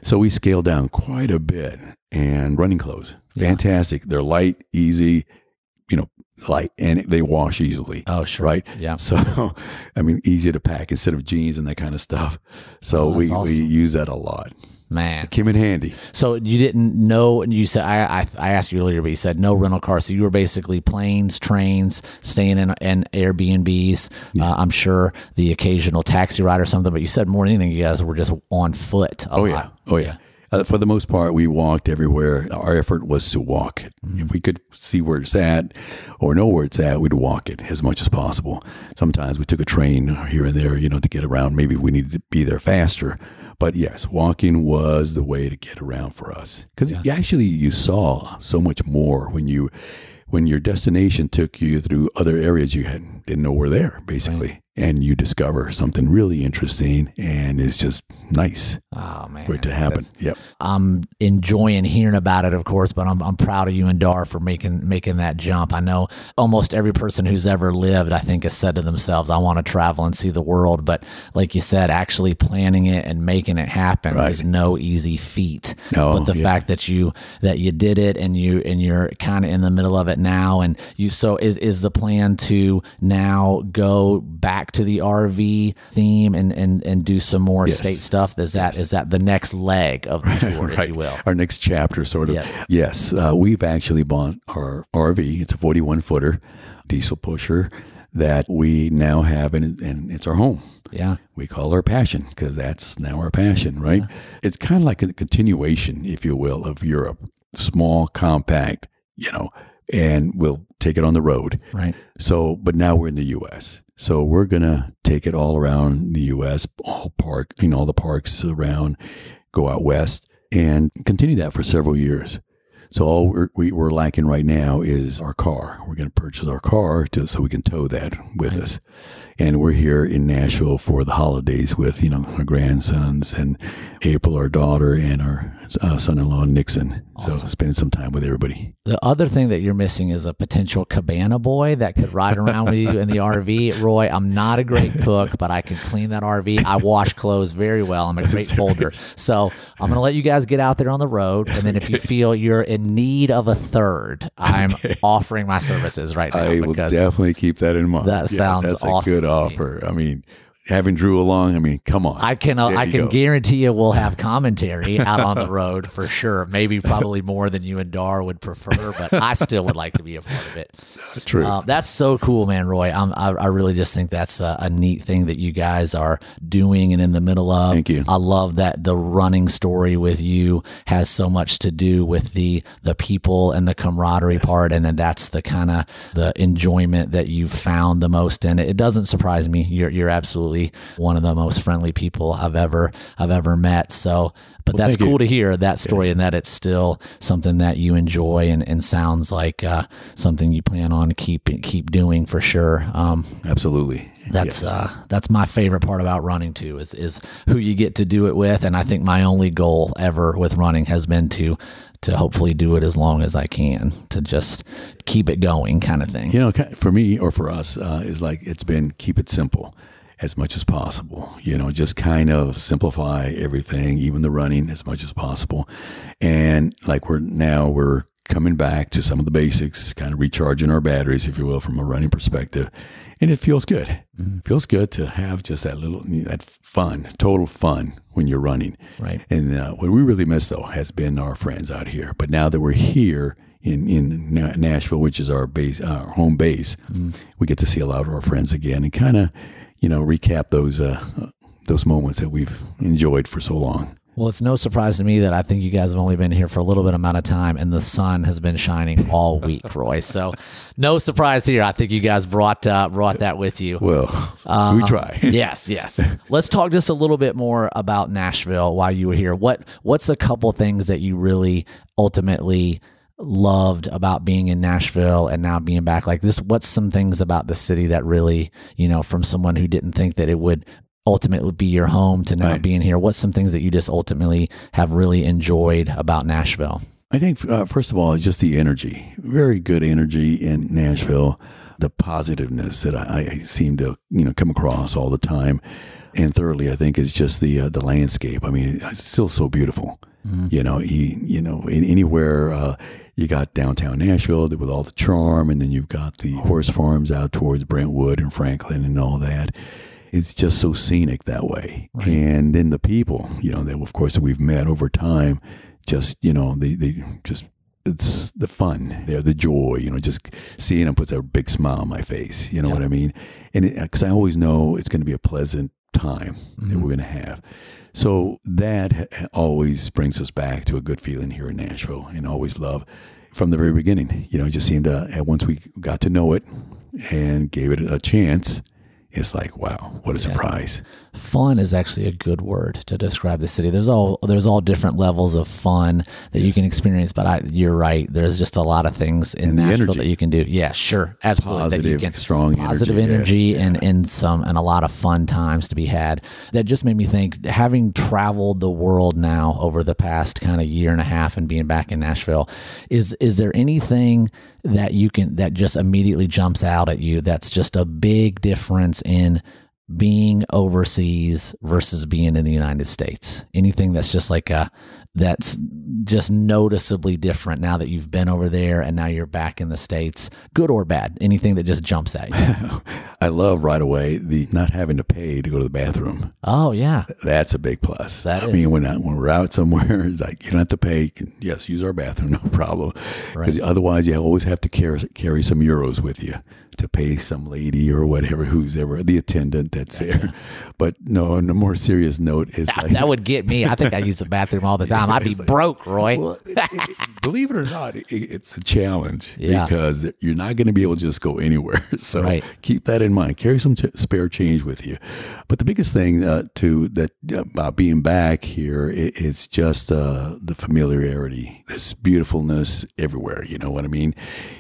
So we scaled down quite a bit. And running clothes, Yeah. fantastic. They're light, easy, you know, light, and they wash easily. Oh sure. Right. Yeah. So, I mean, easy to pack instead of jeans and that kind of stuff. So Oh, we, that's we use that a lot. Man. Came in handy. So you didn't know, and you said I, I I asked you earlier, but you said no rental car. So you were basically planes, trains, staying in in Airbnbs. Uh, I'm sure the occasional taxi ride or something, but you said more than anything, you guys were just on foot. Oh lot. yeah. Oh yeah. Uh, for the most part, we walked everywhere. Our effort was to walk it. Mm-hmm. If we could see where it's at or know where it's at, we'd walk it as much as possible. Sometimes we took a train here and there, you know, to get around. Maybe we needed to be there faster. But yes, walking was the way to get around for us because actually you saw so much more when you when your destination took you through other areas you had didn't know were there basically and you discover something really interesting and it's just nice Oh man. for it to happen yep I'm enjoying hearing about it, of course, but I'm, I'm proud of you and Dar for making making that jump. I know almost every person who's ever lived, I think, has said to themselves, "I want to travel and see the world." But like you said, actually planning it and making it happen Right. is no easy feat. No, but the yeah. fact that you that you did it and you and you're kind of in the middle of it now, and you so is is the plan to now go back to the RV theme and and and do some more Yes. state stuff? Is that is that the next leg of the tour, if you will? our next chapter sort of Yes. yes uh, we've actually bought our rv it's a 41 footer diesel pusher that we now have and, and it's our home Yeah. we call our passion because that's now our passion, right? It's kind of like a continuation, if you will, of Europe. Small, compact, you know, and we'll take it on the road. Right. So, but now we're in the U.S. So we're gonna take it all around the U.S. All park, you know, all the parks around, go out west, and continue that for several years. So all we're, we, we're lacking right now is our car. We're going to purchase our car to, so we can tow that with us. And we're here in Nashville for the holidays with you know our grandsons and April, our daughter, and our uh, son-in-law Nixon. So spending some time with everybody. The other thing that you're missing is a potential cabana boy that could ride around with you in the RV. Roy, I'm not a great cook, but I can clean that RV. I wash clothes very well. I'm a great folder. So I'm going to let you guys get out there on the road. And then if you feel you're in need of a third, I'm offering my services right now. I will definitely keep that in mind. That Yes, sounds that's a good to me. offer. I mean, having Drew along, I mean, come on. I can uh, I can go. guarantee you we'll have commentary out on the road for sure. Maybe probably more than you and Dar would prefer, but I still would like to be a part of it. True. Uh, that's so cool, man, Roy. I'm, I I really just think that's a, a neat thing that you guys are doing and in the middle of. Thank you. I love that the running story with you has so much to do with the the people and the camaraderie part, and then that's the kind of the enjoyment that you've found the most in it. It doesn't surprise me. You're you're absolutely absolutely one of the most friendly people I've ever I've ever met. So, but Well, that's cool you. to hear that story and that it's still something that you enjoy and, and sounds like uh, something you plan on keep keep doing for sure. Um, Absolutely. that's Yes. uh, that's my favorite part about running too is is who you get to do it with, and I think my only goal ever with running has been to to hopefully do it as long as I can to just keep it going, kind of thing. you know, for me or for us, uh, is like it's been keep it simple as much as possible. You know, just kind of simplify everything, even the running, as much as possible. And like we're now we're coming back to some of the basics, kind of recharging our batteries, if you will, from a running perspective. And it feels good. It feels good to have just that little that fun, total fun when you're running. Right. And uh, what we really miss, though, has been our friends out here. But now that we're here in in Nashville, which is our base, our home base, we get to see a lot of our friends again and kind of, you know, recap those uh, those moments that we've enjoyed for so long. Well, it's no surprise to me that I think you guys have only been here for a little bit amount of time, and the sun has been shining all week, Roy. So, no surprise here. I think you guys brought uh, brought that with you. Well, we try. yes, yes. Let's talk just a little bit more about Nashville while you were here. What what's a couple things that you really ultimately loved about being in Nashville and now being back like this? What's some things about the city that really, you know, from someone who didn't think that it would ultimately be your home to now Right. being here? What's some things that you just ultimately have really enjoyed about Nashville? I think uh, first of all, it's just the energy. Very good energy in Nashville. The positiveness that I, I seem to you know come across all the time, and thirdly, I think is just the uh, the landscape. I mean, it's still so beautiful. You know, you, you know, in, anywhere uh, you got downtown Nashville with all the charm, and then you've got the horse farms out towards Brentwood and Franklin and all that. It's just so scenic that way, and then the people, you know, that of course we've met over time just you know they, they just it's the fun there the joy you know just seeing them puts a big smile on my face you know Yeah. what i mean and because i always know it's going to be a pleasant time that Mhm. we're going to have so that always brings us back to a good feeling here in nashville and always love from the very beginning. You know it just seemed to once we got to know it and gave it a chance it's like wow what a surprise fun is actually a good word to describe the city. There's all there's all different levels of fun that you can experience, but I, you're right. There's just a lot of things in And the Nashville energy. that you can do. Yeah, sure, absolutely. that you Positive, can, strong positive energy, energy, yeah, and and some and a lot of fun times to be had. That just made me think. Having traveled the world now over the past kind of year and a half, and being back in Nashville, is is there anything that you can that just immediately jumps out at you? That's just a big difference in being overseas versus being in the United States? Anything that's just like a that's just noticeably different now that you've been over there and now you're back in the states, good or bad? Anything that just jumps at you? i love right away the not having to pay to go to the bathroom oh yeah, That's a big plus. That I is. mean, when I, when we're out somewhere, it's like you don't have to pay. You can, yes, use our bathroom, no problem. Because otherwise, you always have to carry carry some euros with you to pay some lady or whatever who's ever the attendant that's there. But no, on a more serious note, is like that would get me. I think I use the bathroom all the time. I'd be broke, Roy. well, it- it- believe it or not, it, it's a challenge Yeah. because you're not going to be able to just go anywhere. So Right. keep that in mind. Carry some ch- spare change with you. But the biggest thing uh, to that uh, about being back here, it, it's just uh, the familiarity, this beautifulness everywhere. You know what I mean?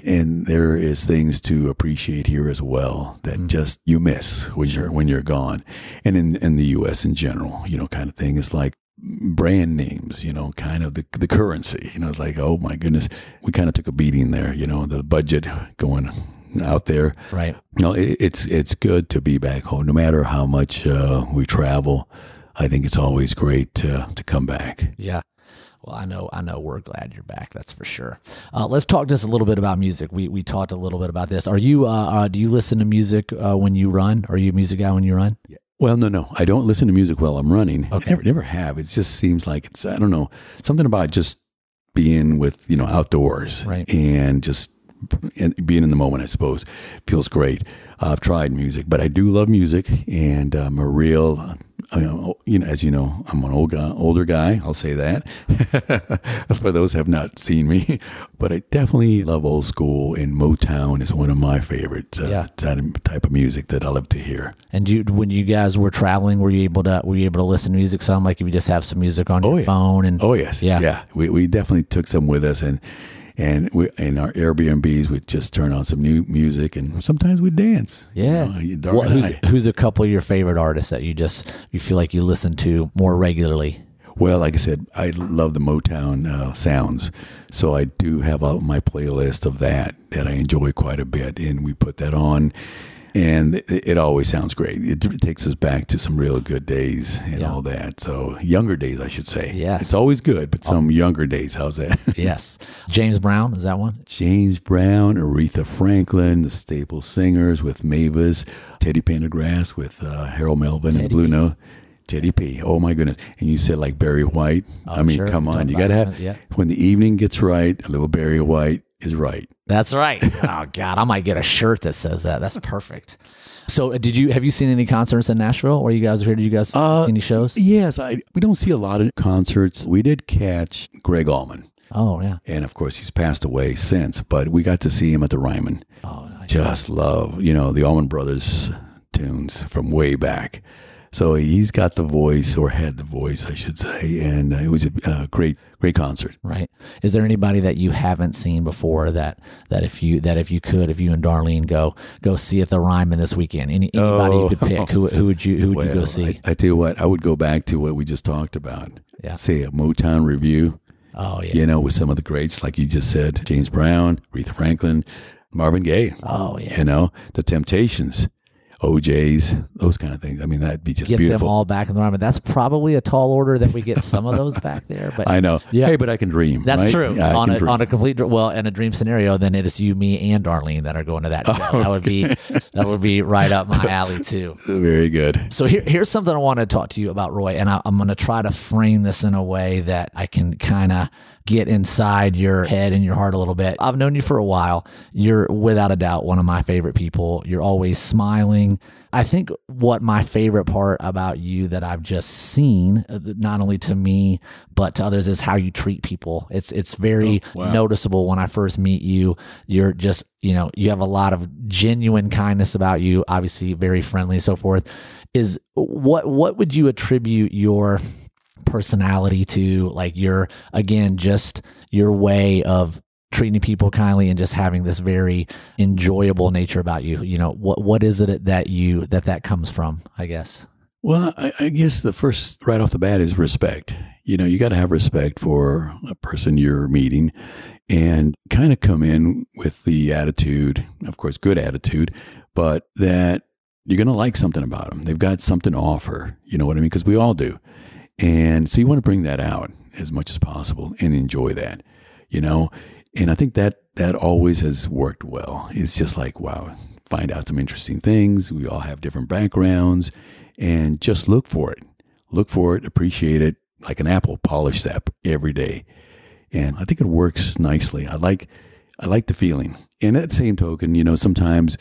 And there is things to appreciate here as well that just you miss when you're when you're gone. And in in the U.S. in general, you know, kind of thing. It's like brand names, you know, kind of the, the currency, you know, it's like, oh my goodness, we kind of took a beating there, you know, the budget going out there. Right. You know, it, it's, it's good to be back home, no matter how much uh, we travel. I think it's always great to, to come back. Yeah. Well, I know, I know. We're glad you're back. That's for sure. Uh, let's talk just a little bit about music. We we talked a little bit about this. Are you? Uh, uh, do you listen to music uh, when you run? Are you a music guy when you run? Well, no, no, I don't listen to music while I'm running. Okay. I never, never have. It just seems like it's, I don't know, something about just being with, you know, outdoors Right. and just and being in the moment, I suppose, feels great. I've tried music, but I do love music and I'm a real know, you know, as you know, I'm an old guy, older guy. I'll say that for those who have not seen me, but I definitely love old school. And Motown is one of my favorites. Uh, Yeah. type of music that I love to hear. And you, when you guys were traveling, were you able to were you able to listen to music? Some like if you just have some music on your yeah. phone and Oh yes, Yeah. yeah. We we definitely took some with us, and and we in our Airbnbs we'd just turn on some new music, and sometimes we'd dance. yeah. you- What- and who's, who's a couple of your favorite artists that you just you feel like you listen to more regularly? Well, like I said, I love the Motown uh, sounds, so I do have a, my playlist of that that I enjoy quite a bit, and we put that on, and it, always sounds great. It, takes us back to some real good days and Yeah. all that. So younger days, I should say. Yes. it's always good, but some younger days. How's that? yes, James Brown is that one? James Brown, Aretha Franklin, the staple singers with Mavis, Teddy Pendergrass with uh, Harold Melvin and Blue Note. Teddy P. Oh my goodness! And you said like Barry White. I mean, Oh, sure. come We're on, you gotta have yeah. when the evening gets right. A little Barry White is right. That's right. oh God, I might get a shirt that says that. That's perfect. So, uh, did you have you seen any concerts in Nashville? Where you guys were here? Did you guys Uh, see any shows? Yes, I. We don't see a lot of concerts. We did catch Gregg Allman, Oh yeah. and of course he's passed away since. But we got to see him at the Ryman. Oh nice. just love, you know, the Allman Brothers tunes from way back. So he's got the voice, or had the voice, I should say, and uh, it was a uh, great, great concert. Right. Is there anybody that you haven't seen before that that if you that if you could, if you and Darlene go go see at the Ryman this weekend, any anybody you could pick, who who would you who would you go see? I, I tell you what, I would go back to what we just talked about. Yeah. Say a Motown review, oh yeah. you know, with some of the greats, like you just said, James Brown, Aretha Franklin, Marvin Gaye. Oh yeah. You know, the Temptations, O'Jays, those kind of things. I mean, that'd be just Get beautiful. them all back in the Ryman. That's probably a tall order that we get some of those back there, but I know. Yeah. Hey, but I can dream. That's right? true. Yeah, on a dream. on a complete well, in a dream scenario, then it is you, me, and Darlene that are going to that show. That would be that would be right up my alley too. Very good. So here, here's something I want to talk to you about, Roy, and I, I'm going to try to frame this in a way that I can kind of get inside your head and your heart a little bit. I've known you for a while. You're without a doubt one of my favorite people. You're always smiling. I think what my favorite part about you that I've just seen, uh, not only to me but to others, is how you treat people. It's it's very wow. noticeable when I first meet you. You're just you know you have a lot of genuine kindness about you. Obviously, very friendly and so forth. Is what what would you attribute your personality to like your again just your way of treating people kindly and just having this very enjoyable nature about you you know what what is it that you that that comes from i guess Well, I, I guess the first right off the bat is respect. You know, you got to have respect for a person you're meeting and kind of come in with the attitude, of course, good attitude, but that you're going to like something about them. They've got something to offer. You know what I mean? Because we all do. And so you want to bring that out as much as possible and enjoy that, you know? And I think that that always has worked well. It's just like, wow, find out some interesting things. We all have different backgrounds and just look for it. Look for it, appreciate it, like an apple, polish that every day. And I think it works nicely. I like I like the feeling. And at the same token, you know, sometimes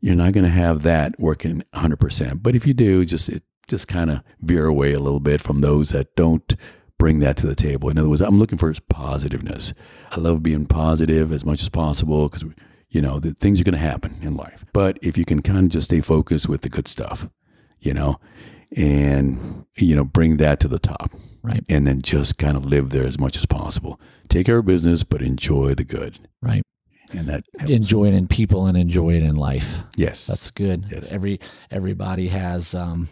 you're not going to have that working 100%. But if you do, just it just kind of veer away a little bit from those that don't bring that to the table. In other words, I'm looking for positiveness. I love being positive as much as possible because you know, the things are going to happen in life. But if you can kind of just stay focused with the good stuff, you know, and you know, bring that to the top right and then just kind of live there as much as possible. Take care of business, but enjoy the good. right And that helps. enjoy it in people and enjoy it in life yes. That's good. Yes. Every everybody has um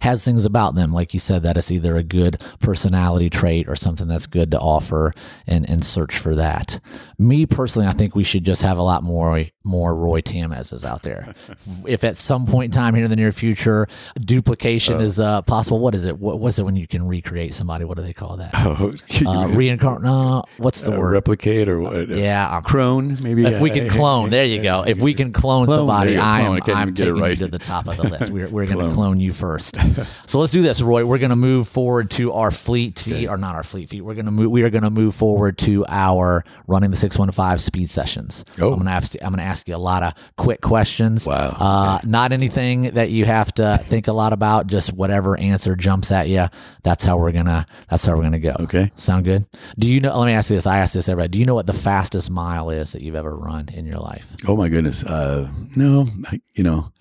has things about them, like you said, that it's either a good personality trait or something that's good to offer and, and search for that. Me personally, I think we should just have a lot more more Roy Tamez's out there. if at some point in time here in the near future duplication is uh, possible, what is it? What was it when you can recreate somebody? What do they call that? oh, Uh, reincarnate? No, what's the uh, word? replicate or what? yeah, I'm Crone, maybe. if we can clone, there you go. If we can clone, Clone, somebody, there you go. I Clone, am I can't I'm even get it taking you right. to the top of the list. We're, we're going to Clone. clone you first. First. so let's do this, Roy. We're going to move forward to our fleet feet, or not our fleet feet. We're going to move. We are going to move forward to our running the six one five speed sessions. Oh. I'm going to ask. I'm going to ask you a lot of quick questions. Wow. Uh, not anything that you have to think a lot about. Just whatever answer jumps at you. That's how we're gonna. That's how we're gonna go. Okay. Sound good? Do you know? Let me ask you this. I ask this everybody. Do you know what the fastest mile is that you've ever run in your life? Oh my goodness. Uh, no, I, you know,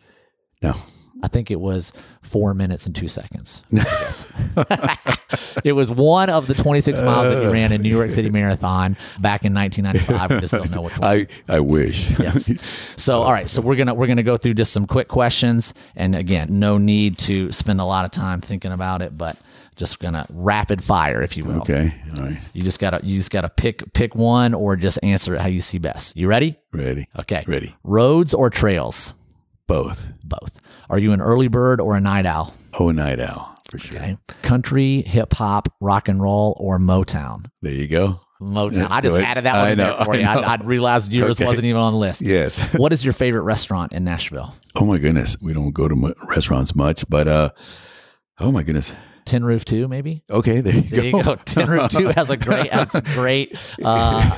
no. I think it was four minutes and two seconds. It was one of the 26 miles that you uh. ran in New York City Marathon back in 1995. We just don't know which one. I I wish. Yes. So, all right. So we're gonna we're gonna go through just some quick questions, and again, no need to spend a lot of time thinking about it, but just gonna rapid fire, if you will. okay. All right. You just gotta you just gotta pick pick one or just answer it how you see best. You ready? Ready. Okay. Ready. Roads or trails? Both. Both. Are you an early bird or a night owl? Oh, a night owl for sure. Okay. Country, hip hop, rock and roll, or Motown? There you go. Motown. I just added that one I in there for I you. I, know. I realized yours Okay. wasn't even on the list. Yes. What is your favorite restaurant in Nashville? Oh my goodness. We don't go to mu- restaurants much, but uh, oh my goodness. Tin Roof Two, maybe. Okay, there you There go. you go. Tin Roof Two has a great has a great uh,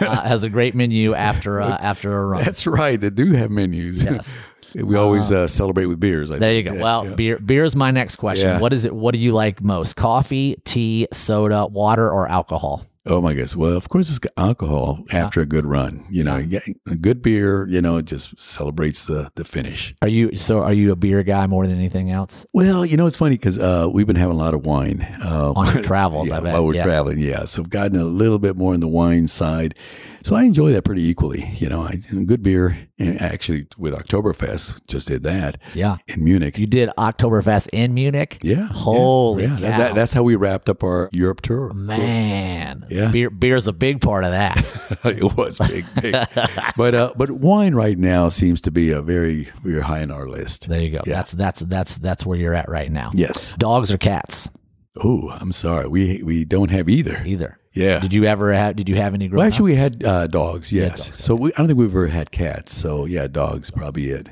uh, has a great menu after uh, after a run. That's right. They do have menus. Yes. We always uh, celebrate with beers. I There you think. go. Yeah, well, yeah. beer beer is my next question. Yeah. What is it? What do you like most? Coffee, tea, soda, water, or alcohol? Oh my goodness. Well, of course, it's alcohol after a good run. You know, you a good beer. You know, it just celebrates the the finish. Are you so? Are you a beer guy more than anything else? Well, you know, it's funny because uh, we've been having a lot of wine uh, On your travels, yeah, I bet. while we're Yeah. traveling. Yeah, so I've gotten a little bit more on the wine side. So I enjoy that pretty equally. You know, I good beer, and actually with Oktoberfest, just did that Yeah. in Munich. You did Oktoberfest in Munich. yeah, Holy yeah. that, that's how we wrapped up our Europe tour. Man, Yeah. beer beer's a big part of that. it was big, big. but uh, but wine right now seems to be a very very high on our list. There you go. Yeah. That's that's that's that's where you're at right now. Yes. Dogs or cats? Oh, I'm sorry. We we don't have either. Either. Yeah. Did you ever have? Did you have any? Well, actually, we had uh, dogs. Yes. dogs, So we, I don't think we've ever had cats. So yeah, dogs probably it.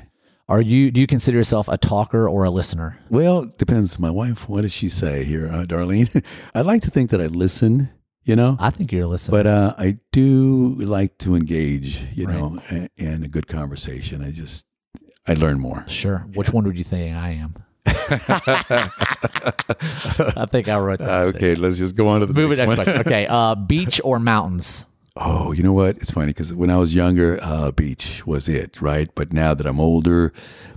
Are you? Do you consider yourself a talker or a listener? Well, depends. My wife, what does she say here, uh, Darlene? I like to think that I listen. You know, I think you're a listener. but uh, I do like to engage. You know, in, in a good conversation. I just I learn more. sure. Which one would you think I am? I think I wrote that. Uh, okay, let's just go on to the Moving next next one. question. Okay. Uh, beach or mountains? Oh, you know what? It's funny because when I was younger, uh, beach was it, right? But now that I'm older,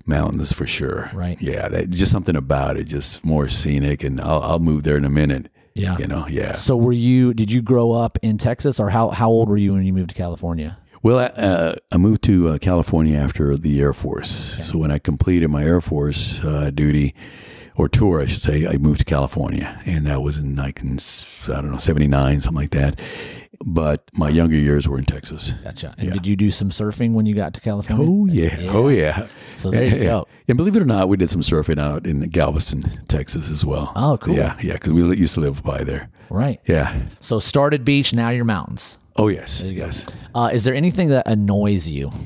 mountains for sure. Right. Yeah, that, just something about it, just more scenic, and I'll, I'll move there in a minute. Yeah. You know, yeah. So were you? Did you grow up in Texas, or how how old were you when you moved to California? Well, I, uh, I moved to uh, California after the Air Force. So when I completed my Air Force uh, duty or tour, I should say, I moved to California, and that was in like in, I don't know seventy nine, something like that. But my younger years were in Texas. Gotcha. And did you do some surfing when you got to California? Oh yeah, oh yeah. So there you go. And believe it or not, we did some surfing out in Galveston, Texas, as well. Oh, cool. Yeah, yeah, because we used to live by there. Right. Yeah. So started beach, now you're mountains. Oh yes, yes. Uh, is there anything that annoys you?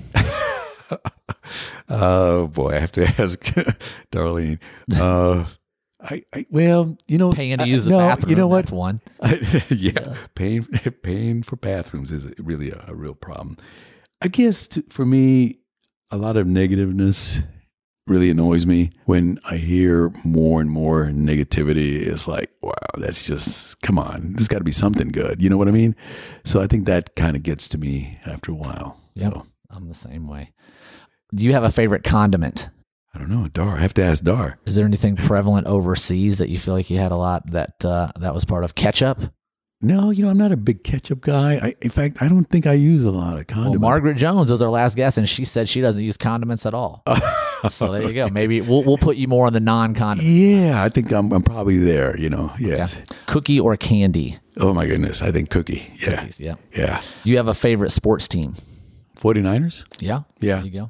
Oh boy, I have to ask Darlene. Uh, I, I well, you know, Paying to I- use the no, bathroom. You know what? That's one. yeah, paying paying for bathrooms is really a, a real problem. I guess to, for me, a lot of negativeness really annoys me when I hear more and more negativity. It's like, wow, that's just come on. There's got to be something good. You know what I mean? So I think that kind of gets to me after a while. Yep. So I'm the same way. Do you have a favorite condiment? I don't know, Dar. I have to ask Dar. Is there anything prevalent overseas that you feel like you had a lot that uh, that was part of ketchup? No, you know, I'm not a big ketchup guy. I, in fact, I don't think I use a lot of Well, condiments. Margaret Jones was our last guest, and she said she doesn't use condiments at all. so there you go. Maybe we'll we'll put you more on the non-condiment. yeah, I think I'm, I'm probably there. You know, yes. Cookie or candy? Oh my goodness, I think cookie. Yeah, Cookies, yeah. yeah. Do you have a favorite sports team? 49ers. Yeah. Yeah. There you go.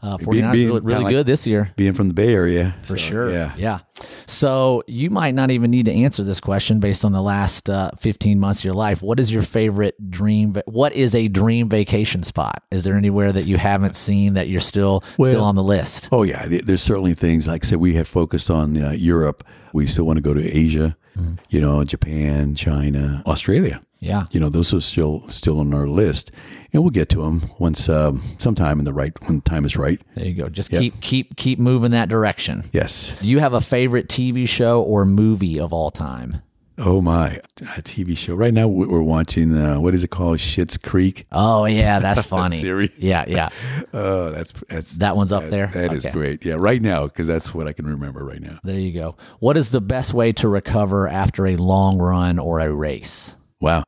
Uh, 49ers being really, really kinda like- good this year. Being from the Bay Area, For so, sure. Yeah. Yeah. So you might not even need to answer this question based on the last uh, 15 months of your life. What is your favorite dream? What is a dream vacation spot? Is there anywhere that you haven't seen that you're still still on the list? Oh yeah, there's certainly things like I said we have focused on uh, Europe. We still want to go to Asia, Mm-hmm. you know, Japan, China, Australia. Yeah. You know, those are still still on our list, and we'll get to them once um, sometime in the right when the time is right. There you go. Just keep keep keep moving that direction. Yes. Do you have a favorite TV show or movie of all time? Oh my, a TV show right now we- we're watching. Uh, what is it called? Schitt's Creek. Oh yeah, that's funny. series. Yeah, yeah. Oh, that's that's That one's up there. That is Okay. great. Yeah, right now because that's what I can remember right now. There you go. What is the best way to recover after a long run or a race? Wow.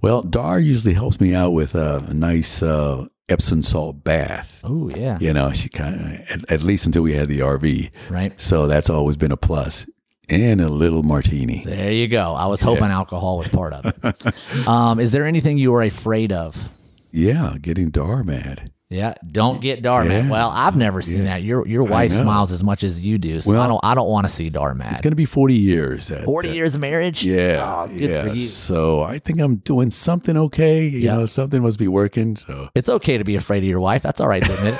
Well, Dar usually helps me out with a, a nice uh, Epsom salt bath. Oh yeah. You know, she kind of at, at least until we had the RV. Right. So that's always been a plus. And a little martini. There you go. I was hoping alcohol was part of it. um, is there anything you are afraid of? Yeah, getting Dar mad. Yeah, don't get Dar mad. Yeah. Well, I've never seen that. Your your wife smiles as much as you do, so I Well, don't I don't want to see dar mad. It's going to be 40 years. That, Forty that- years of marriage. Yeah. Oh, good yeah. So I think I'm doing something okay. You Yeah. know, something must be working. So It's okay to be afraid of your wife. That's all right to admit.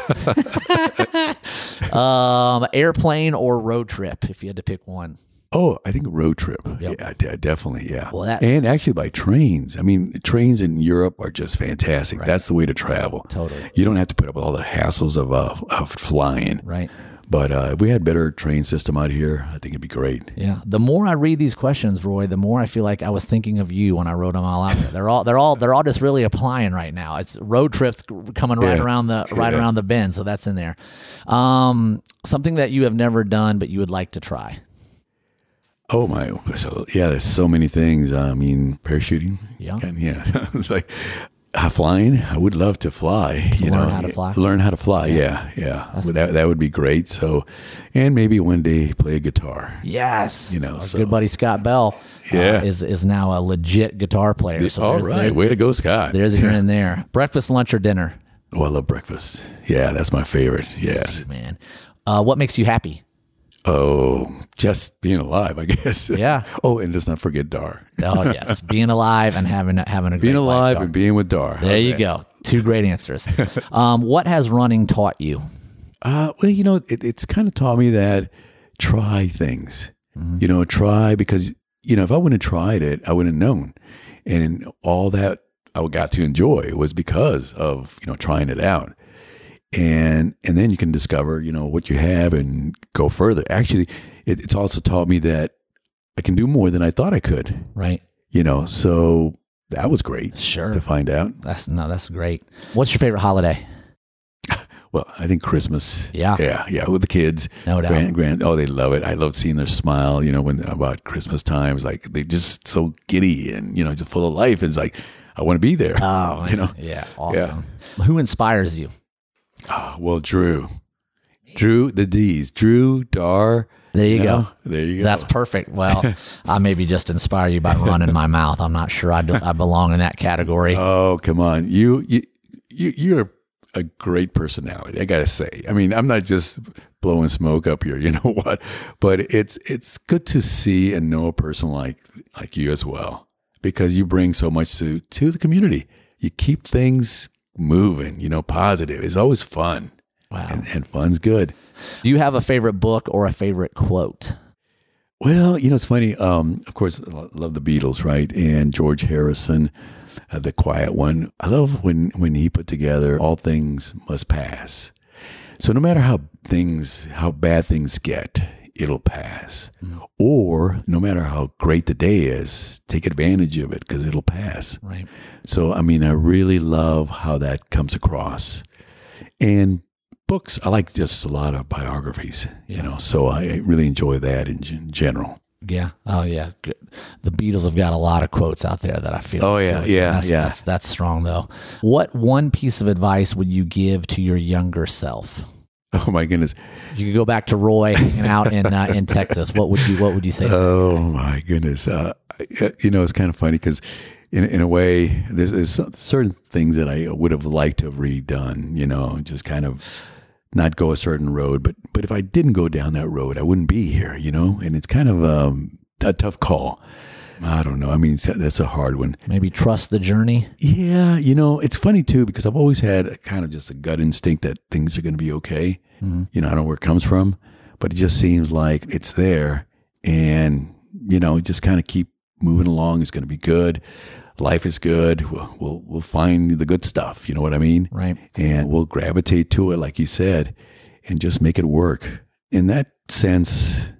it. um, airplane or road trip, if you had to pick one. Oh, I think road trip. Yep. Yeah, de- definitely. Yeah. Well, that- and actually by trains. I mean, trains in Europe are just fantastic. That's the way to travel. Totally. You don't have to put up with all the hassles of uh, of flying. Right. But uh, if we had better train system out here, I think it'd be great. Yeah. The more I read these questions, Roy, the more I feel like I was thinking of you when I wrote them all out. There. They're all they're all they're all just really applying right now. It's road trips coming right Yeah. around the right Yeah. around the bend, so that's in there. Um, something that you have never done but you would like to try. Oh my! So yeah, there's so many things. I mean, parachuting. Yeah. Kind- yeah. it's like uh, flying. I would love to fly. you learn know, how to fly? Learn how to fly. Yeah, yeah. Well, that that would be great. So, and maybe one day play a guitar. Yes. You know, Our so- good buddy Scott Bell uh, Yeah. is is now a legit guitar player. So All right, way to go, Scott. there's a grin in there. Breakfast, lunch, or dinner, Oh, I love breakfast. Yeah, that's my favorite. Yes. man. Uh, what makes you happy? Oh, just being alive, I guess. Yeah. oh, and let's not forget Dar. Oh yes, being alive and having a- having a Being great life, alive dog. and being with Dar. There you go. Two great answers. um, what has running taught you? Uh, well, you know, it, it's kind of taught me that try things. You know, try because you know if I wouldn't have tried it, I wouldn't have known, and all that I got to enjoy was because of you know trying it out, and and then you can discover you know what you have and go further. Actually, it, it's also taught me that I can do more than I thought I could. Right. You know, so that was great Sure. to find out. That's no, that's great. What's your favorite holiday? Well, I think Christmas. Yeah. yeah, yeah, with the kids. No doubt. Grand, grand. Oh, they love it. I love seeing their smile. You know, when about Christmas time, it's like they're just so giddy and you know, it's full of life. It's like I want to be there. Oh, you know. yeah, awesome. Who inspires you? Oh, well, Drew, Drew, the D's, Drew, Dar. There you, go. There you go. That's perfect. Well, I maybe just inspire you by running my mouth. I'm not sure I, do, I belong in that category. Oh, come on. You, you, you, you're a great personality. I gotta say. I mean, I'm not just blowing smoke up here. You know what? But it's it's good to see and know a person like like you as well because you bring so much to to the community. You keep things moving. You know, positive. It's always fun. Wow. And, and fun's good. Do you have a favorite book or a favorite quote? Well, you know, it's funny. Um, of course, I love the Beatles, right? And George Harrison, uh, the quiet one. I love when when he put together "All things must pass." So no matter how things, how bad things get, it'll pass. Or no matter how great the day is, take advantage of it because it'll pass. Right. So, I mean, I really love how that comes across. And books, I like just a lot of biographies, you know, so I really enjoy that in gen- general. Yeah. Oh, yeah. The Beatles have got a lot of quotes out there that I feel. Oh, yeah. feel- Yeah, That's, yeah. That's, that's strong, though. What one piece of advice would you give to your younger self? Oh my goodness. You could go back to Roy hanging out in uh, in Texas. What would you What would you say? Oh my goodness. Uh, you know, it's kind of funny because in, in a way, there's, there's certain things that I would have liked to have redone, you know, just kind of not go a certain road. But but if I didn't go down that road, I wouldn't be here, you know. And it's kind of um, a tough call. I don't know. I mean, that's a hard one. Maybe trust the journey. Yeah, you know, it's funny too because I've always had a kind of just a gut instinct that things are going to be okay. Mm-hmm. You know, I don't know where it comes from, but it just seems like it's there, and you know, just kind of keep moving along. It's going to be good. Life is good. We'll, we'll we'll find the good stuff. You know what I mean? Right. And we'll gravitate to it, like you said, and just make it work. In that sense,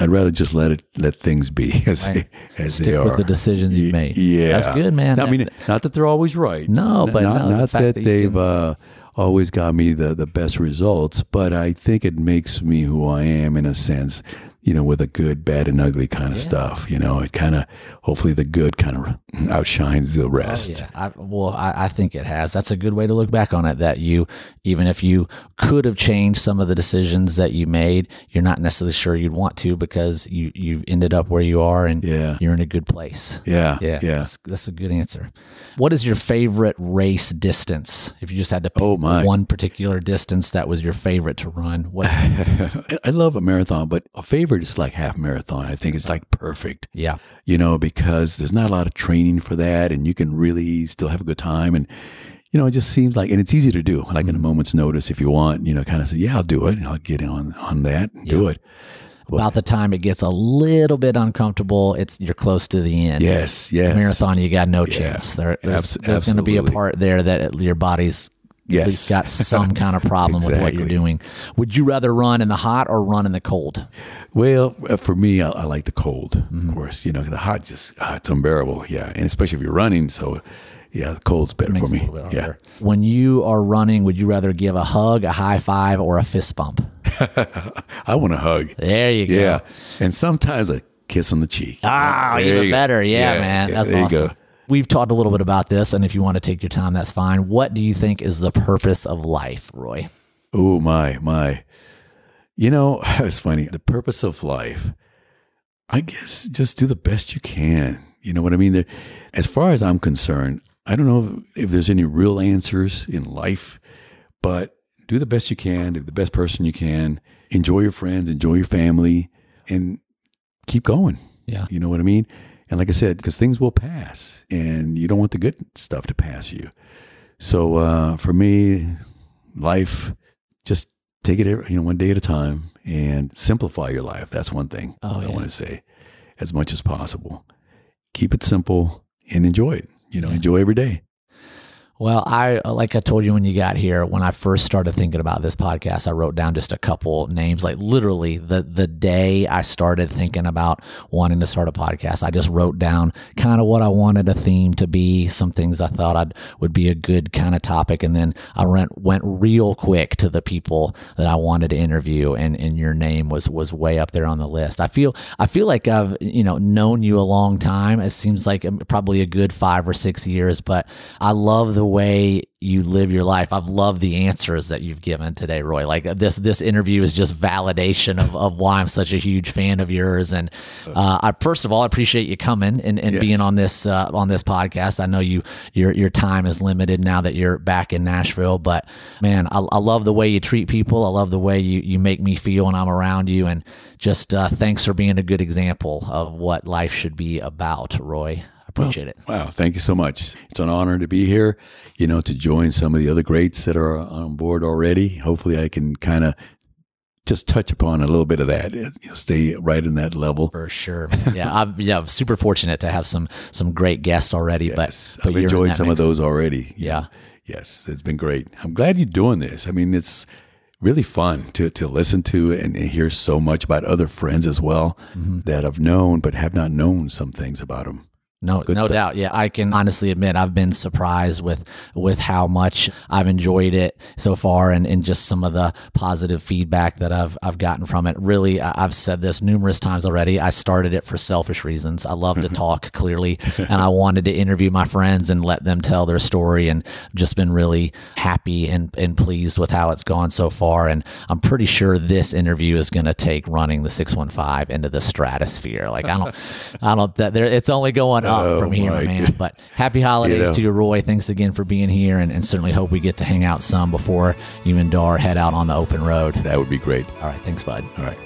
I'd rather just let it let things be as Right. they, as Stick they are. with the decisions you've made. Yeah, That's good, man. I mean, not that they're always right. No, but not, no, the not fact that, that they've can- uh, always got me the the best results. But I think it makes me who I am in a sense. You know, with a good, bad, and ugly kind of stuff. You know, it kind of hopefully the good kind of outshines the oh, rest. Oh, Yeah, I, well, I, I think it has. That's a good way to look back on it. That you, even if you could have changed some of the decisions that you made, you're not necessarily sure you'd want to because you you've ended up where you are and Yeah. you're in a good place. Yeah, Yeah, yeah. That's, that's a good answer. What is your favorite race distance? If you just had to pick Oh, my. one particular distance that was your favorite to run, what? I love a marathon, but a favorite is like half marathon. I think it's like perfect. yeah, you know, because there's not a lot of training for that and you can really still have a good time. And, you know, it just seems like, and it's easy to do, like in a mm-hmm. moment's notice if you want, you know, kind of say, yeah, I'll do it. I'll get in on, on that and do it. about the time it gets a little bit uncomfortable, it's you're close to the end. Yes, yes. marathon, you got no chance. There, there's Abs- there's going to be a part there that your body's at Yes. least got some kind of problem with what you're doing. Would you rather run in the hot or run in the cold? Well, uh, for me, I, I like the cold, Mm-hmm. of course. You know, the hot just, ah, it's unbearable. Yeah. And especially if you're running. So, yeah, the cold's better for me. Yeah. harder. When you are running, would you rather give a hug, a high five, or a fist bump? I want a hug. There you go. Yeah. And sometimes a kiss on the cheek. Ah, There even you better. Yeah, Yeah, man. yeah, That's there you awesome. go. We've talked a little bit about this, and if you want to take your time, that's fine. What do you think is the purpose of life, Roy? Oh my, my. You know, it's funny. The purpose of life, I guess just do the best you can. You know what I mean? As far as I'm concerned, I don't know if, if there's any real answers in life, but do the best you can, do the best person you can, enjoy your friends, enjoy your family, and keep going. Yeah. You know what I mean? And like I said, because things will pass and you don't want the good stuff to pass you. So uh, for me, life, just take it every, you know one day at a time and simplify your life. That's one thing Oh, I yeah. want to say as much as possible. Keep it simple and enjoy it. You know, enjoy every day. Well, I like I told you when you got here, when I first started thinking about this podcast, I wrote down just a couple names. Like literally the the day I started thinking about wanting to start a podcast, I just wrote down kind of what I wanted a theme to be, some things I thought I'd would be a good kind of topic, and then I went went real quick to the people that I wanted to interview, and and your name was was way up there on the list. I feel I feel like I've you know known you a long time. It seems like um, probably a good five or six years, but I love the way you live your life. I've loved the answers that you've given today, Roy. Like this, this interview is just validation of, of why I'm such a huge fan of yours. And uh, I first of all I appreciate you coming and, and Yes. being on this uh, on this podcast. I know you your your time is limited now that you're back in Nashville, but man, I, I love the way you treat people. I love the way you you make me feel when I'm around you. And just uh, thanks for being a good example of what life should be about, Roy. Appreciate it. Wow, thank you so much. It's an honor to be here, you know, to join some of the other greats that are on board already. Hopefully I can kind of just touch upon a little bit of that, you know, stay right in that level. For sure. Yeah, I'm yeah, I'm super fortunate to have some some great guests already. Yes, but, but I've enjoyed some mix. of those already. Yeah. Yes, it's been great. I'm glad you're doing this. I mean, it's really fun to, to listen to and, and hear so much about other friends as well Mm-hmm. that I've known but have not known some things about them. No, no stuff. doubt. Yeah, I can honestly admit I've been surprised with with how much I've enjoyed it so far, and, and just some of the positive feedback that I've I've gotten from it. Really, I- I've said this numerous times already. I started it for selfish reasons. I love to mm-hmm. talk clearly, and I wanted to interview my friends and let them tell their story, and just been really happy and and pleased with how it's gone so far. And I'm pretty sure this interview is going to take running the six one five into the stratosphere. Like I don't, I don't. That there, it's only going up Oh, from here, my man. God. But happy holidays You know. to you, Roy. Thanks again for being here, and, and certainly hope we get to hang out some before you and Dar head out on the open road. That would be great. All right, thanks, bud. All right.